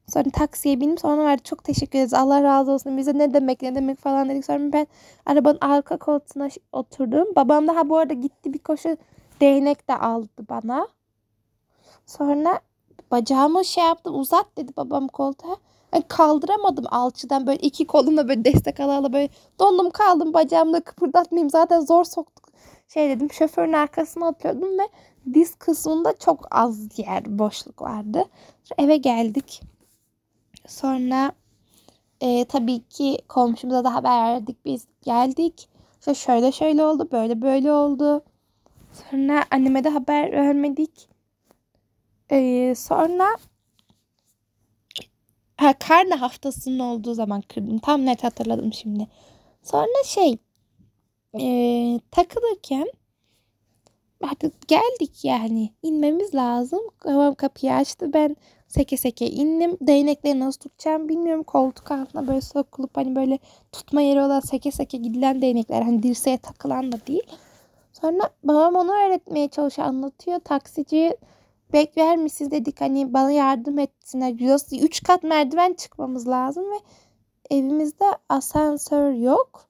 Sonra taksiye bindim. Sonra vardı çok teşekkür ederiz. Allah razı olsun. Bize ne demek ne demek falan dedik. Sonra ben arabanın arka koltuğuna oturdum. Babam daha bu arada gitti bir koşu değnek de aldı bana. Sonra bacağımı şey yaptım uzat dedi babam koltuğa. Ben kaldıramadım alçıdan böyle iki kolumla böyle destek alalı böyle dondum kaldım bacağımla kıpırdatmayayım zaten zor soktuk. Şey dedim şoförün arkasına oturuyordum ve diz kısmında çok az yer boşluk vardı. Sonra eve geldik. Sonra e, tabii ki komşumuza da haber verdik biz geldik. İşte şöyle şöyle oldu böyle böyle oldu. Sonra anneme de haber vermedik. Ee, sonra ha, karne haftasının olduğu zaman kırdım. Tam net hatırladım şimdi. Sonra şey e, takılırken artık geldik yani inmemiz lazım. Babam kapıyı açtı. Ben seke seke indim. Değnekleri nasıl tutacağım bilmiyorum. Koltuk altına böyle sokulup hani böyle tutma yeri olan seke seke gidilen değnekler. Hani dirseğe takılan da değil. Sonra babam onu öğretmeye çalışıyor anlatıyor. Taksici bekler misiniz dedik hani bana yardım etsinler. Üç kat merdiven çıkmamız lazım ve evimizde asansör yok.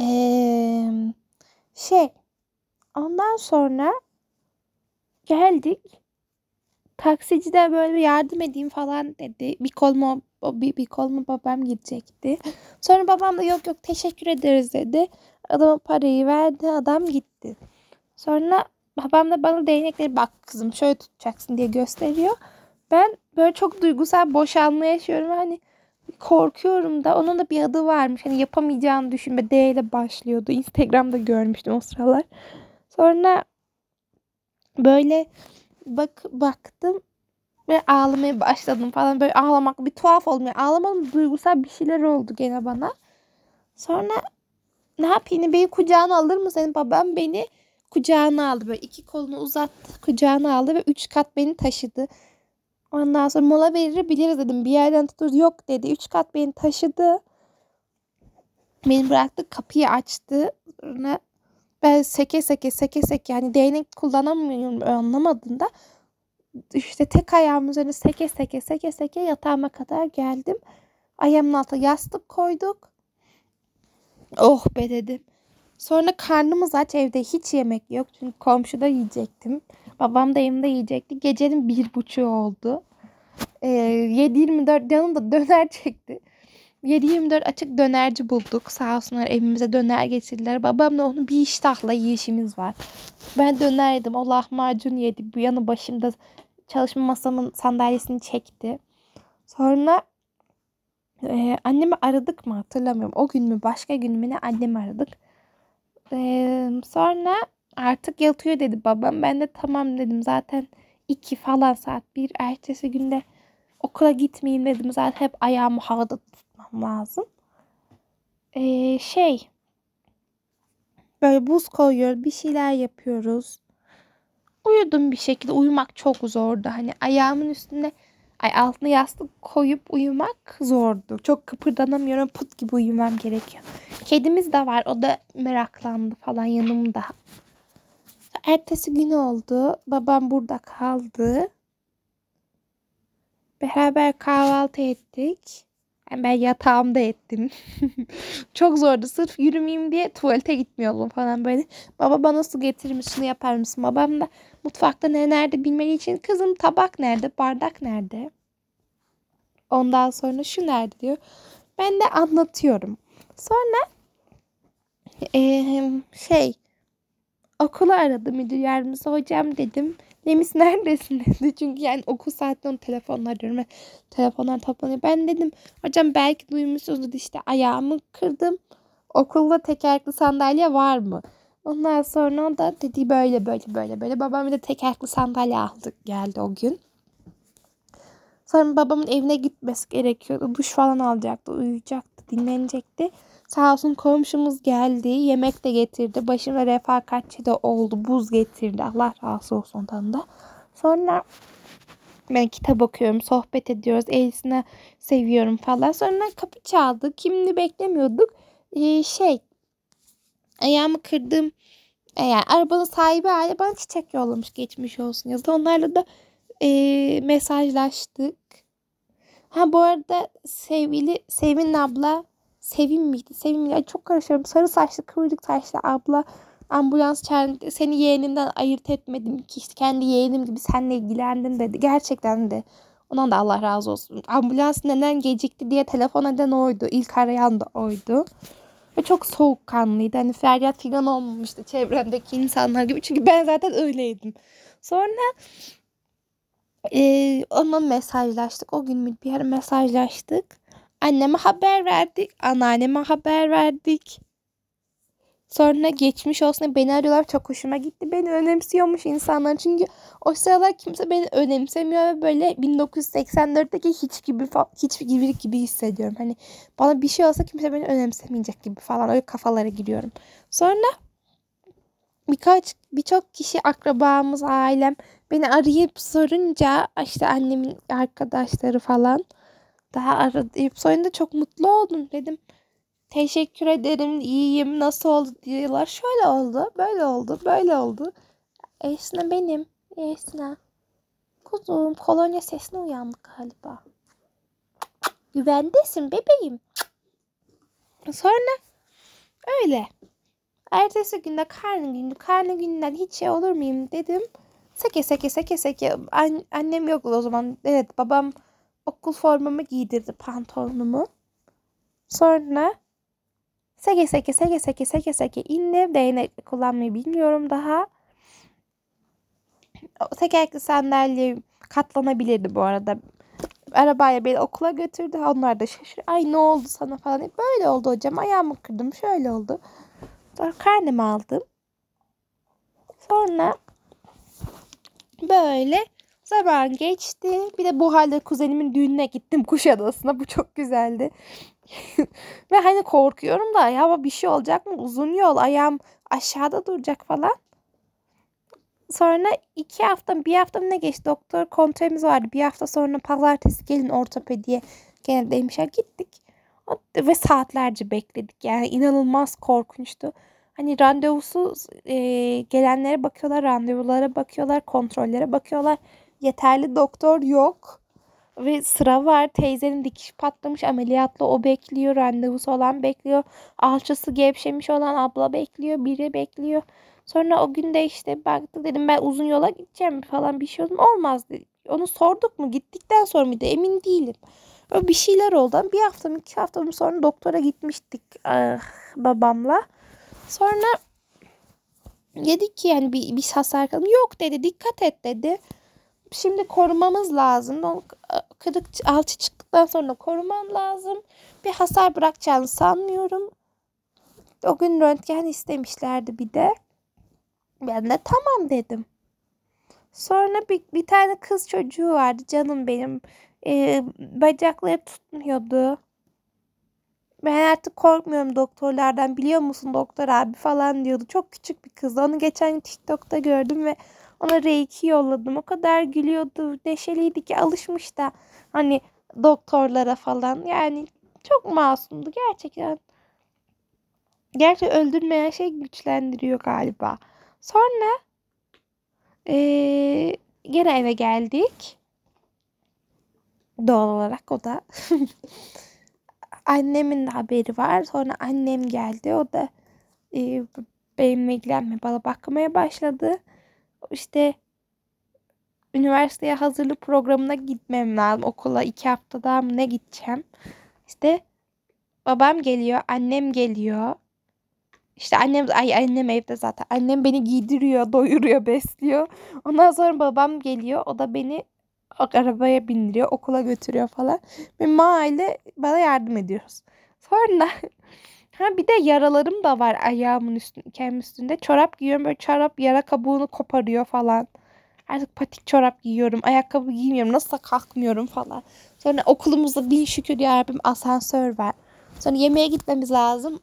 Ee, şey ondan sonra geldik. Taksici de böyle yardım edeyim falan dedi. Bir kolma bir, bir kolma babam gidecekti. Sonra babam da yok yok teşekkür ederiz dedi. Adama parayı verdi. Adam gitti. Sonra babam da bana değnekleri bak kızım şöyle tutacaksın diye gösteriyor. Ben böyle çok duygusal boşalma yaşıyorum. Hani korkuyorum da onun da bir adı varmış. Hani yapamayacağını düşünme D ile başlıyordu. Instagram'da görmüştüm o sıralar. Sonra böyle bak baktım ve ağlamaya başladım falan. Böyle ağlamak bir tuhaf oldu. Yani ağlamadım duygusal bir şeyler oldu gene bana. Sonra ne yapayım beni kucağına alır mı senin babam beni kucağına aldı böyle iki kolunu uzattı kucağına aldı ve üç kat beni taşıdı. Ondan sonra mola verir biliriz dedim bir yerden tutur yok dedi üç kat beni taşıdı. Beni bıraktı kapıyı açtı sonra Ben seke seke seke seke yani değnek kullanamıyorum anlamadığında işte tek ayağım üzerine seke seke seke seke yatağıma kadar geldim. Ayağımın altına yastık koyduk. Oh be dedim. Sonra karnımız aç evde hiç yemek yok. Çünkü komşuda yiyecektim. Babam da evimde yiyecekti. Gecenin bir buçuğu oldu. Ee, 7-24 yanımda döner çekti. 7-24 açık dönerci bulduk. Sağ olsunlar evimize döner getirdiler. Babamla onu bir iştahla yiyişimiz var. Ben döner yedim. O lahmacun yedi. Bu yanı başımda çalışma masamın sandalyesini çekti. Sonra e, annemi aradık mı hatırlamıyorum. O gün mü başka gün mü ne annemi aradık. E, sonra artık yatıyor dedi babam. Ben de tamam dedim zaten iki falan saat bir ertesi günde okula gitmeyeyim dedim. Zaten hep ayağımı havada tutmam lazım. Ee, şey böyle buz koyuyoruz bir şeyler yapıyoruz. Uyudum bir şekilde uyumak çok zordu. Hani ayağımın üstünde ay altına yastık koyup uyumak zordu. Çok kıpırdanamıyorum put gibi uyumam gerekiyor. Kedimiz de var o da meraklandı falan yanımda. Ertesi gün oldu. Babam burada kaldı. Beraber kahvaltı ettik. Ben yatağımda ettim. Çok zordu. Sırf yürümeyeyim diye tuvalete gitmiyordum falan böyle. Baba bana su getirir misin? Şunu yapar mısın? Babam da mutfakta ne nerede bilmediği için kızım tabak nerede? Bardak nerede? Ondan sonra şu nerede diyor. Ben de anlatıyorum. Sonra ee, şey okulu aradı müdür yardımcısı hocam dedim. Lemis neredesin dedi. Çünkü yani okul saatinde onu telefonla arıyorum. Ve telefonlar toplanıyor. Ben dedim hocam belki duymuşsunuz işte ayağımı kırdım. Okulda tekerlekli sandalye var mı? Ondan sonra da dedi böyle böyle böyle böyle. Babam bir de tekerlekli sandalye aldık geldi o gün. Sonra babamın evine gitmesi gerekiyordu. Duş falan alacaktı, uyuyacaktı, dinlenecekti. Sağ olsun komşumuz geldi. Yemek de getirdi. Başıma refakatçi de oldu. Buz getirdi. Allah razı olsun ondan da. Sonra ben kitap okuyorum. Sohbet ediyoruz. Elisine seviyorum falan. Sonra kapı çaldı. Kimini beklemiyorduk. Ee, şey ayağımı kırdım. E, yani arabanın sahibi aile bana çiçek yollamış. Geçmiş olsun yazdı. Onlarla da e, mesajlaştık. Ha bu arada sevgili Sevin abla Sevim miydi? Sevim miydi? çok karışıyorum. Sarı saçlı kıvırcık saçlı abla ambulans çağırdı. Seni yeğenimden ayırt etmedim ki işte kendi yeğenim gibi seninle ilgilendin dedi. Gerçekten de. Ondan da Allah razı olsun. Ambulans neden gecikti diye telefon eden oydu. İlk arayan da oydu. Ve çok soğukkanlıydı. Hani feryat figan olmamıştı çevremdeki insanlar gibi. Çünkü ben zaten öyleydim. Sonra e, onunla mesajlaştık. O gün bir ara mesajlaştık. Anneme haber verdik. Anneanneme haber verdik. Sonra geçmiş olsun beni arıyorlar. Çok hoşuma gitti. Beni önemsiyormuş insanlar. Çünkü o sıralar kimse beni önemsemiyor ve böyle 1984'teki hiç gibi hiç gibi gibi hissediyorum. Hani bana bir şey olsa kimse beni önemsemeyecek gibi falan öyle kafalara giriyorum. Sonra birkaç birçok kişi akrabamız, ailem beni arayıp sorunca işte annemin arkadaşları falan daha arayıp sonunda çok mutlu oldum dedim. Teşekkür ederim iyiyim nasıl oldu diyorlar. Şöyle oldu böyle oldu böyle oldu. Esna benim. Esna. Kuzum kolonya sesine uyandık galiba. Güvendesin bebeğim. Sonra öyle. Ertesi günde karnı günü karnı günden hiç şey olur muyum dedim. Seke seke seke seke. An annem yoktu o zaman. Evet babam okul formamı giydirdi pantolonumu. Sonra seke seke seke seke seke seke indim. Değnek kullanmayı bilmiyorum daha. Tekerlekli sandalye katlanabilirdi bu arada. Arabaya beni okula götürdü. Onlar da şaşır. Ay ne oldu sana falan. Böyle oldu hocam. Ayağımı kırdım. Şöyle oldu. Sonra karnımı aldım. Sonra böyle Zaman geçti. Bir de bu halde kuzenimin düğününe gittim Kuşadası'na. Bu çok güzeldi. Ve hani korkuyorum da ya bir şey olacak mı? Uzun yol ayağım aşağıda duracak falan. Sonra iki hafta bir hafta ne geçti doktor kontrolümüz vardı. Bir hafta sonra pazartesi gelin ortopediye gene demişler gittik. Ve saatlerce bekledik yani inanılmaz korkunçtu. hani randevusuz e, gelenlere bakıyorlar, randevulara bakıyorlar, kontrollere bakıyorlar. Yeterli doktor yok. Ve sıra var. Teyzenin dikiş patlamış ameliyatla o bekliyor. Randevusu olan bekliyor. Alçısı gevşemiş olan abla bekliyor. Biri bekliyor. Sonra o gün de işte baktık dedim ben uzun yola gideceğim falan bir şey oldu Olmaz dedi. Onu sorduk mu? Gittikten sonra mıydı? Emin değilim. Öyle bir şeyler oldu. Bir hafta mı iki hafta mı sonra doktora gitmiştik ah, babamla. Sonra dedik ki yani bir, bir hasar kalın. Yok dedi dikkat et dedi. Şimdi korumamız lazım. O kırık alçı çıktıktan sonra korumam lazım. Bir hasar bırakacağını sanmıyorum. O gün röntgen istemişlerdi bir de. Ben de tamam dedim. Sonra bir, bir tane kız çocuğu vardı canım benim. Ee, bacakları tutmuyordu. Ben artık korkmuyorum doktorlardan biliyor musun doktor abi falan diyordu. Çok küçük bir kızdı. Onu geçen TikTok'ta gördüm ve ona reiki yolladım. O kadar gülüyordu. Neşeliydi ki alışmış da hani doktorlara falan. Yani çok masumdu gerçekten. Gerçi öldürmeyen şey güçlendiriyor galiba. Sonra ee, gene eve geldik. Doğal olarak o da annemin de haberi var. Sonra annem geldi. O da e, benimle ilgilenmeye, bana bakmaya başladı. İşte üniversiteye hazırlık programına gitmem lazım. Okula iki hafta daha mı ne gideceğim. İşte babam geliyor, annem geliyor. İşte annem ay annem evde zaten. Annem beni giydiriyor, doyuruyor, besliyor. Ondan sonra babam geliyor. O da beni arabaya bindiriyor, okula götürüyor falan. Ve ma ile bana yardım ediyoruz. Sonra ha bir de yaralarım da var ayağımın üstünde, kendi üstünde. Çorap giyiyorum böyle çorap yara kabuğunu koparıyor falan. Artık patik çorap giyiyorum. Ayakkabı giymiyorum. Nasıl kalkmıyorum falan. Sonra okulumuzda bin şükür yarabbim asansör var. Sonra yemeğe gitmemiz lazım.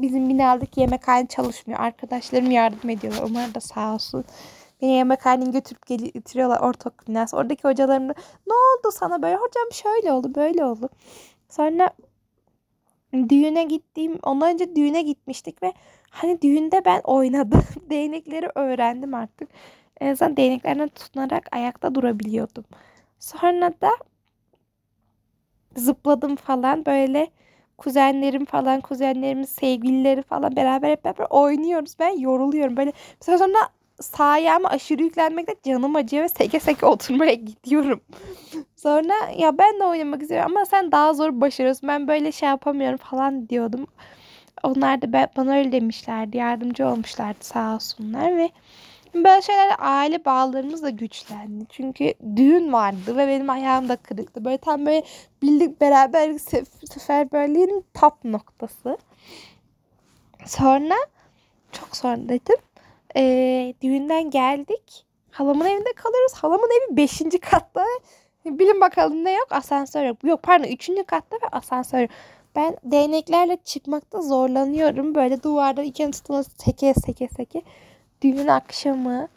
Bizim binadaki yemekhane çalışmıyor. Arkadaşlarım yardım ediyorlar. Onlar da sağ olsun. Beni yemekhaneye götürüp getiriyorlar ortaokul Oradaki hocalarım da ne oldu sana böyle? Hocam şöyle oldu böyle oldu. Sonra düğüne gittiğim ondan önce düğüne gitmiştik ve hani düğünde ben oynadım. Değnekleri öğrendim artık. En azından değneklerine tutunarak ayakta durabiliyordum. Sonra da zıpladım falan böyle kuzenlerim falan kuzenlerimin sevgilileri falan beraber hep beraber oynuyoruz. Ben yoruluyorum. Böyle mesela sonra sağ ayağıma aşırı yüklenmekte canım acıyor ve seke seke oturmaya gidiyorum. Sonra ya ben de oynamak istiyorum ama sen daha zor başarıyorsun. Ben böyle şey yapamıyorum falan diyordum. Onlar da ben, bana öyle demişlerdi. Yardımcı olmuşlardı sağ olsunlar ve böyle şeylerle aile bağlarımız da güçlendi. Çünkü düğün vardı ve benim ayağım da kırıktı. Böyle tam böyle birlik beraber seferberliğin top noktası. Sonra çok sonra dedim e, düğünden geldik. Halamın evinde kalıyoruz. Halamın evi 5. katta. Bilin bakalım ne yok? Asansör yok. Yok pardon 3. katta ve asansör Ben değneklerle çıkmakta zorlanıyorum. Böyle duvarda iki tutulması seke seke seke. Düğün akşamı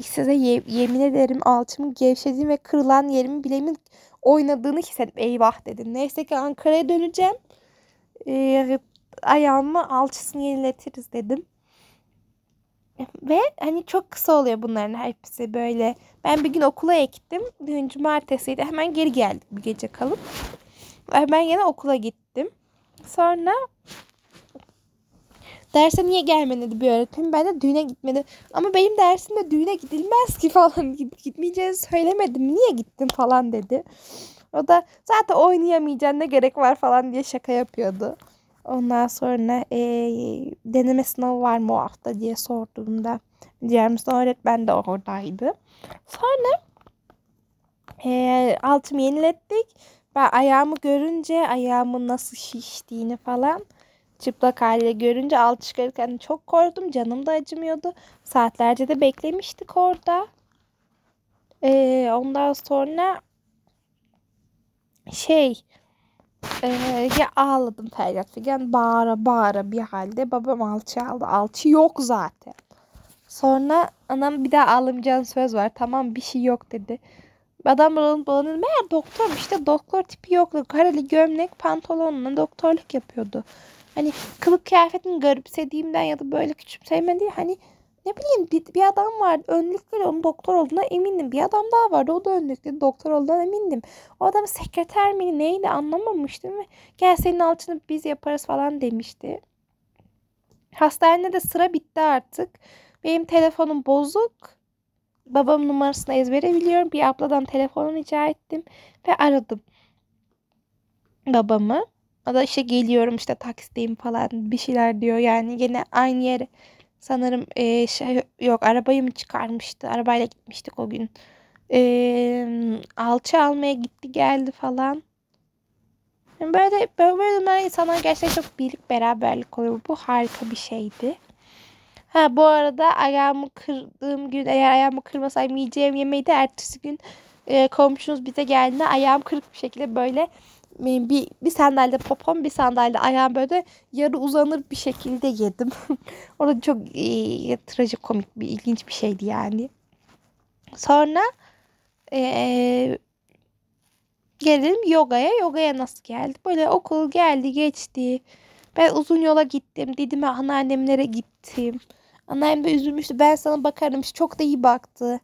size ye- yemin ederim alçımın gevşediğim ve kırılan yerimin bileğimin oynadığını hissedip eyvah dedim. Neyse ki Ankara'ya döneceğim. Ee, ayağımı alçısını yeniletiriz dedim. Ve hani çok kısa oluyor bunların hepsi böyle. Ben bir gün okula ektim. Dün cumartesiydi. Hemen geri geldik bir gece kalıp. Ben yine okula gittim. Sonra derse niye gelmedin dedi bir öğretmenim. Ben de düğüne gitmedim. Ama benim dersimde düğüne gidilmez ki falan. Gitmeyeceğini söylemedim. Niye gittin falan dedi. O da zaten oynayamayacaksın ne gerek var falan diye şaka yapıyordu. Ondan sonra e, deneme sınavı var mı o hafta diye sorduğumda diğer Mustafa öğretmen de oradaydı. Sonra e, altımı yenilettik. Ben ayağımı görünce ayağımın nasıl şiştiğini falan çıplak haliyle görünce alt çıkarırken çok korktum. Canım da acımıyordu. Saatlerce de beklemiştik orada. Ee, ondan sonra şey ee, ya ağladım feryat figan bağıra bağıra bir halde babam alçı aldı. Alçı yok zaten. Sonra anam bir daha ağlamayacağın söz var. Tamam bir şey yok dedi. Adam bana dedi. Meğer doktor işte doktor tipi yoktu. Kareli gömlek pantolonla doktorluk yapıyordu. Hani kılık kıyafetini garipsediğimden ya da böyle küçümseyme. Hani ne bileyim bir, bir adam vardı önlüklü onun doktor olduğuna emindim. Bir adam daha vardı o da önlüklü doktor olduğuna emindim. O adam sekreter mi neydi anlamamıştım ve gel senin altını biz yaparız falan demişti. Hastanede de sıra bitti artık. Benim telefonum bozuk. Babamın numarasını ezbere biliyorum. Bir abladan telefonunu rica ettim ve aradım babamı. O da işte geliyorum işte taksideyim falan bir şeyler diyor. Yani gene aynı yere sanırım e, şey yok arabayı mı çıkarmıştı. Arabayla gitmiştik o gün. E, alçı almaya gitti geldi falan. Yani böyle böyle böyle insanlar gerçekten çok birlik beraberlik oluyor. Bu harika bir şeydi. Ha bu arada ayağımı kırdığım gün eğer ayağımı kırmasaydım yiyeceğim yemeği de ertesi gün e, komşunuz bize geldiğinde ayağım kırık bir şekilde böyle bir, bir sandalyede popom bir sandalyede ayağım böyle yarı uzanır bir şekilde yedim. Orada çok e, trajikomik bir ilginç bir şeydi yani. Sonra e, gelelim yogaya. Yogaya nasıl geldi? Böyle okul geldi geçti. Ben uzun yola gittim. Didim'e anneannemlere gittim. Anneannem de üzülmüştü. Ben sana bakarım. Çok da iyi baktı.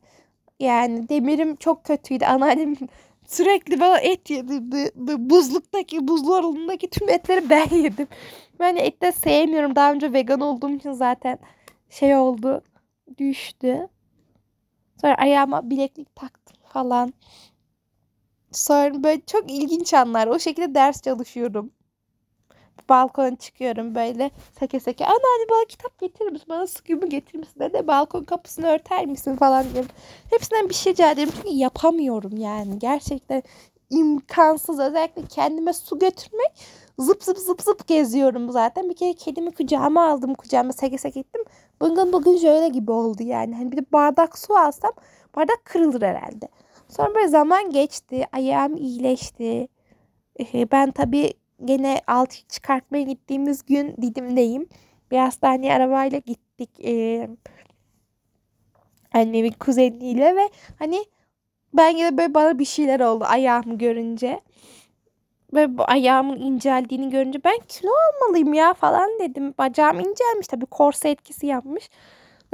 Yani demirim çok kötüydü. Anneannem sürekli bana et yedirdi. Buzluktaki, buzlarındaki tüm etleri ben yedim. Ben et de sevmiyorum. Daha önce vegan olduğum için zaten şey oldu. Düştü. Sonra ayağıma bileklik taktım falan. Sonra böyle çok ilginç anlar. O şekilde ders çalışıyorum balkona çıkıyorum böyle seke seke. Ana hani bana kitap getirir misin? Bana sıkımı getirir misin? Dedi. Balkon kapısını örter misin falan diyorum. Hepsinden bir şey rica ederim. Çünkü yapamıyorum yani. Gerçekten imkansız. Özellikle kendime su götürmek. Zıp zıp zıp zıp geziyorum zaten. Bir kere kedimi kucağıma aldım. Kucağıma seke seke gittim. Bugün bugün şöyle gibi oldu yani. Hani bir de bardak su alsam bardak kırılır herhalde. Sonra böyle zaman geçti. Ayağım iyileşti. Ben tabii gene altı çıkartmaya gittiğimiz gün Didim'deyim. Bir hastaneye arabayla gittik. Ee, annemin kuzeniyle ve hani ben yine böyle bana bir şeyler oldu ayağımı görünce. Ve bu ayağımın inceldiğini görünce ben kilo almalıyım ya falan dedim. Bacağım incelmiş tabii korse etkisi yapmış.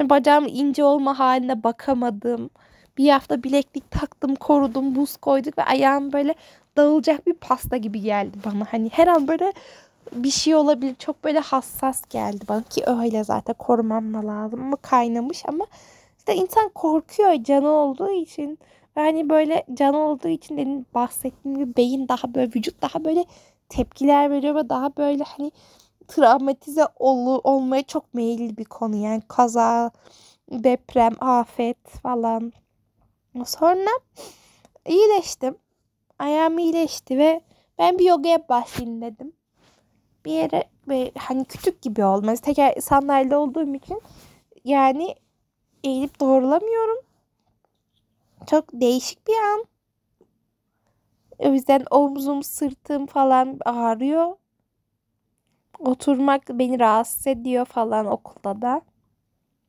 Bacağım ince olma haline bakamadım. Bir hafta bileklik taktım, korudum, buz koyduk ve ayağım böyle dağılacak bir pasta gibi geldi bana. Hani her an böyle bir şey olabilir. Çok böyle hassas geldi bana ki öyle zaten korumam da lazım ama kaynamış ama işte insan korkuyor canı olduğu için. Ve hani böyle canı olduğu için dedim bahsettiğim gibi beyin daha böyle vücut daha böyle tepkiler veriyor ve daha böyle hani travmatize ol, olmaya çok meyilli bir konu. Yani kaza, deprem, afet falan. Sonra iyileştim ayağım iyileşti ve ben bir yogaya başlayayım dedim. Bir yere ve hani küçük gibi olmaz. Teker sandalyede olduğum için yani eğilip doğrulamıyorum. Çok değişik bir an. O yüzden omzum, sırtım falan ağrıyor. Oturmak beni rahatsız ediyor falan okulda da.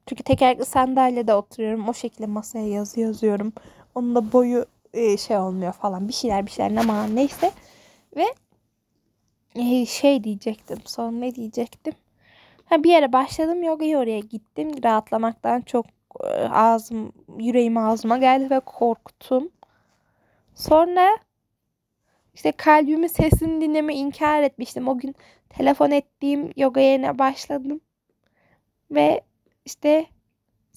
Çünkü tekerlekli sandalyede oturuyorum. O şekilde masaya yazı yazıyorum. Onun da boyu e, şey olmuyor falan. Bir şeyler bir şeyler. Ama neyse. Ve e, şey diyecektim. Son ne diyecektim? Ha bir yere başladım. Yogaya oraya gittim. Rahatlamaktan çok e, ağzım yüreğim ağzıma geldi ve korktum. Sonra işte kalbimin sesini dinleme inkar etmiştim. O gün telefon ettiğim yoga yerine başladım. Ve işte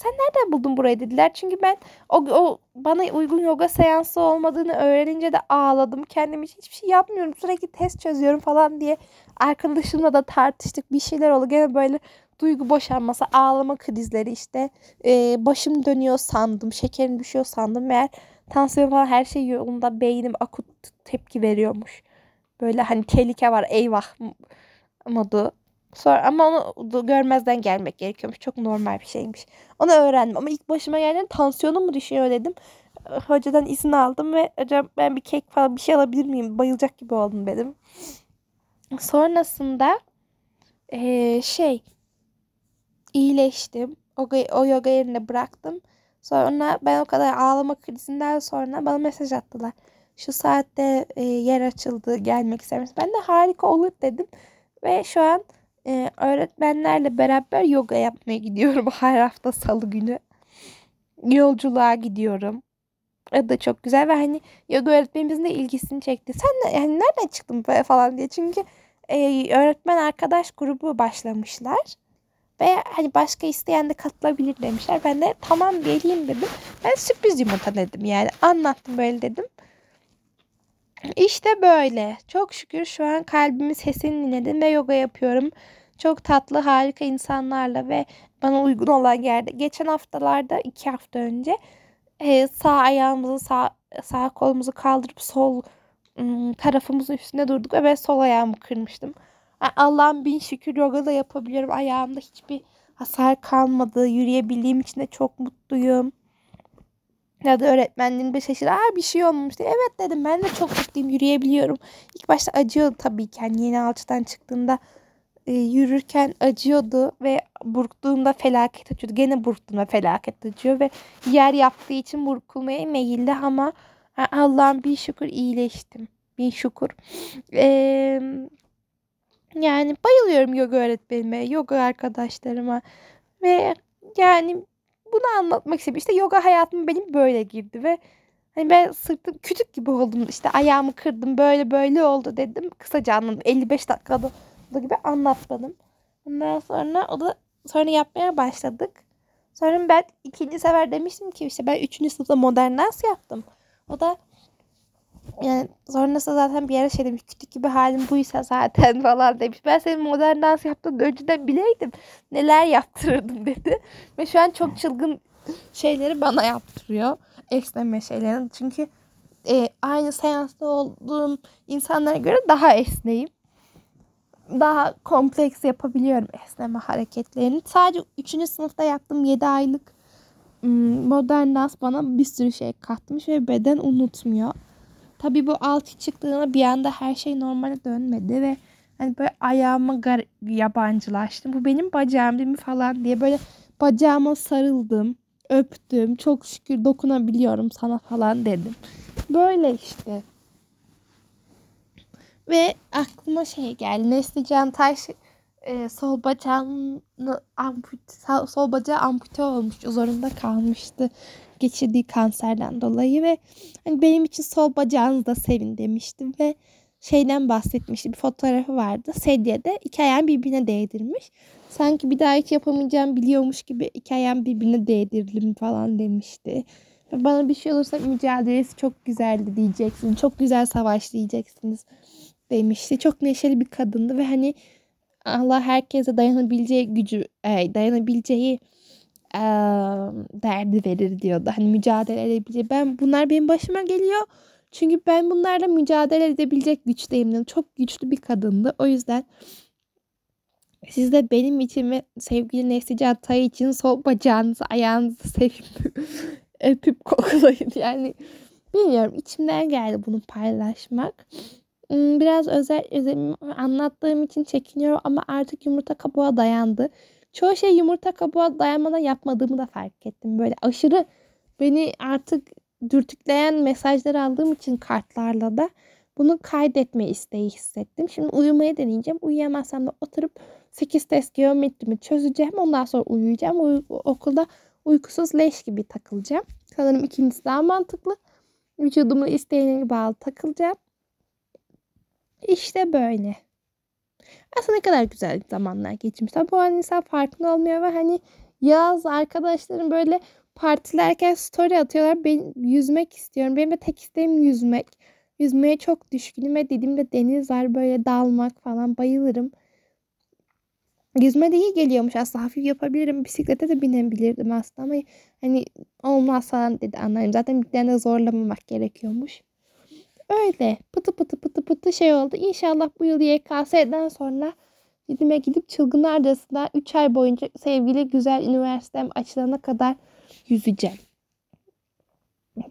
sen nereden buldun burayı dediler. Çünkü ben o, o bana uygun yoga seansı olmadığını öğrenince de ağladım. Kendim için hiçbir şey yapmıyorum. Sürekli test çözüyorum falan diye arkadaşımla da tartıştık. Bir şeyler oldu. Gene böyle duygu boşanması, ağlama krizleri işte. Ee, başım dönüyor sandım. Şekerim düşüyor sandım. Meğer tansiyon falan her şey yolunda. Beynim akut tepki veriyormuş. Böyle hani tehlike var eyvah modu. Sonra ama onu görmezden gelmek gerekiyormuş. Çok normal bir şeymiş. Onu öğrendim ama ilk başıma geldi tansiyonum mu düşüyor dedim. Hocadan izin aldım ve hocam ben bir kek falan bir şey alabilir miyim? Bayılacak gibi oldum dedim. Sonrasında ee, şey iyileştim. O, o yoga yerine bıraktım. Sonra ben o kadar ağlama krizinden sonra bana mesaj attılar. Şu saatte e, yer açıldı gelmek ister misin? Ben de harika olur dedim. Ve şu an e, öğretmenlerle beraber yoga yapmaya gidiyorum her hafta salı günü. Yolculuğa gidiyorum. O da çok güzel ve hani yoga öğretmenimizin de ilgisini çekti. Sen de yani nereden çıktın falan diye. Çünkü e, öğretmen arkadaş grubu başlamışlar. Ve hani başka isteyen de katılabilir demişler. Ben de tamam geleyim dedim. Ben sürpriz yumurta dedim yani. Anlattım böyle dedim. İşte böyle. Çok şükür şu an kalbimin sesini dinledim ve yoga yapıyorum. Çok tatlı, harika insanlarla ve bana uygun olan yerde. Geçen haftalarda, iki hafta önce e, sağ ayağımızı, sağ, sağ kolumuzu kaldırıp sol ım, tarafımızın üstünde durduk ve sol ayağımı kırmıştım. Allah'ım bin şükür yoga da yapabiliyorum. Ayağımda hiçbir hasar kalmadı. Yürüyebildiğim için de çok mutluyum. Ya da öğretmenlerin bir şaşırdı. Aa bir şey olmamış diye. Evet dedim ben de çok mutluyum yürüyebiliyorum. İlk başta acıyordu tabii ki. Yani yeni alçıdan çıktığımda e, yürürken acıyordu ve burktuğumda felaket acıyordu. Gene burktuğumda felaket acıyor ve yer yaptığı için burkulmaya meyilli ama Allah'ım bir şükür iyileştim. Bir şükür. Ee, yani bayılıyorum yoga öğretmenime, yoga arkadaşlarıma ve yani bunu anlatmak istedim. İşte yoga hayatım benim böyle girdi ve hani ben sırtım kütük gibi oldum. İşte ayağımı kırdım böyle böyle oldu dedim. Kısaca anladım. 55 dakikada gibi anlatmadım. Ondan sonra o da sonra yapmaya başladık. Sonra ben ikinci sefer demiştim ki işte ben üçüncü sınıfta modern dans yaptım. O da yani sonrasında zaten bir yere şey demiş küçük gibi halim buysa zaten falan demiş. Ben senin modern dans yaptığını önceden bileydim. Neler yaptırırdım dedi. Ve şu an çok çılgın şeyleri bana yaptırıyor. Esneme şeylerini. Çünkü e, aynı seansta olduğum insanlara göre daha esneyim. Daha kompleks yapabiliyorum esneme hareketlerini. Sadece 3. sınıfta yaptığım 7 aylık modern dans bana bir sürü şey katmış ve beden unutmuyor. Tabii bu altı çıktığında bir anda her şey normale dönmedi ve hani böyle ayağıma gar- yabancılaştım. Bu benim bacağım değil mi falan diye böyle bacağıma sarıldım. Öptüm. Çok şükür dokunabiliyorum sana falan dedim. Böyle işte. Ve aklıma şey geldi. Neslican Taş e, sol bacağını ampute, sol bacağı ampute olmuş. Zorunda kalmıştı geçirdiği kanserden dolayı ve hani benim için sol bacağınızı da sevin demiştim ve şeyden bahsetmişti. Bir fotoğrafı vardı. Sedyede iki ayağını birbirine değdirmiş. Sanki bir daha hiç yapamayacağım biliyormuş gibi iki ayağım birbirine değdirelim falan demişti. Ve bana bir şey olursa mücadelesi çok güzeldi diyeceksin. Çok güzel savaş diyeceksiniz demişti. Çok neşeli bir kadındı ve hani Allah herkese dayanabileceği gücü, dayanabileceği e, derdi verir diyordu. Hani mücadele edebilecek. Ben bunlar benim başıma geliyor. Çünkü ben bunlarla mücadele edebilecek güçteyim. Yani çok güçlü bir kadındı. O yüzden siz de benim için ve sevgili Neslice Atay için sol bacağınızı, ayağınızı sevip öpüp koklayın. Yani bilmiyorum içimden geldi bunu paylaşmak. Biraz özel, özel anlattığım için çekiniyorum ama artık yumurta kabuğa dayandı. Çoğu şey yumurta kabuğa dayanmadan yapmadığımı da fark ettim. Böyle aşırı beni artık dürtükleyen mesajlar aldığım için kartlarla da bunu kaydetme isteği hissettim. Şimdi uyumaya deneyeceğim. Uyuyamazsam da oturup 8 test geometrimi çözeceğim. Ondan sonra uyuyacağım. Uy- okulda uykusuz leş gibi takılacağım. Sanırım ikincisi daha mantıklı. Vücudumu isteğine bağlı takılacağım. İşte böyle. Aslında ne kadar güzel zamanlar geçirmişler. Bu an insan farkında olmuyor ve hani yaz arkadaşlarım böyle partilerken story atıyorlar. Ben yüzmek istiyorum. Benim de tek isteğim yüzmek. Yüzmeye çok düşkünüm ve dediğimde deniz var böyle dalmak falan bayılırım. Yüzme de iyi geliyormuş aslında hafif yapabilirim. Bisiklete de binebilirdim aslında ama hani olmaz falan dedi anlarım. Zaten bir tane zorlamamak gerekiyormuş. Öyle pıtı pıtı pıtı pıtı şey oldu. İnşallah bu yıl YKS'den sonra Didim'e gidip çılgınlarcasına 3 ay boyunca sevgili güzel üniversitem açılana kadar yüzeceğim.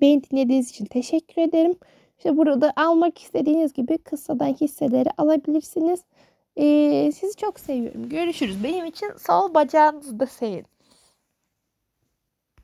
Beni dinlediğiniz için teşekkür ederim. İşte burada almak istediğiniz gibi kısadan hisseleri alabilirsiniz. Ee, sizi çok seviyorum. Görüşürüz. Benim için sol bacağınızı da sevin.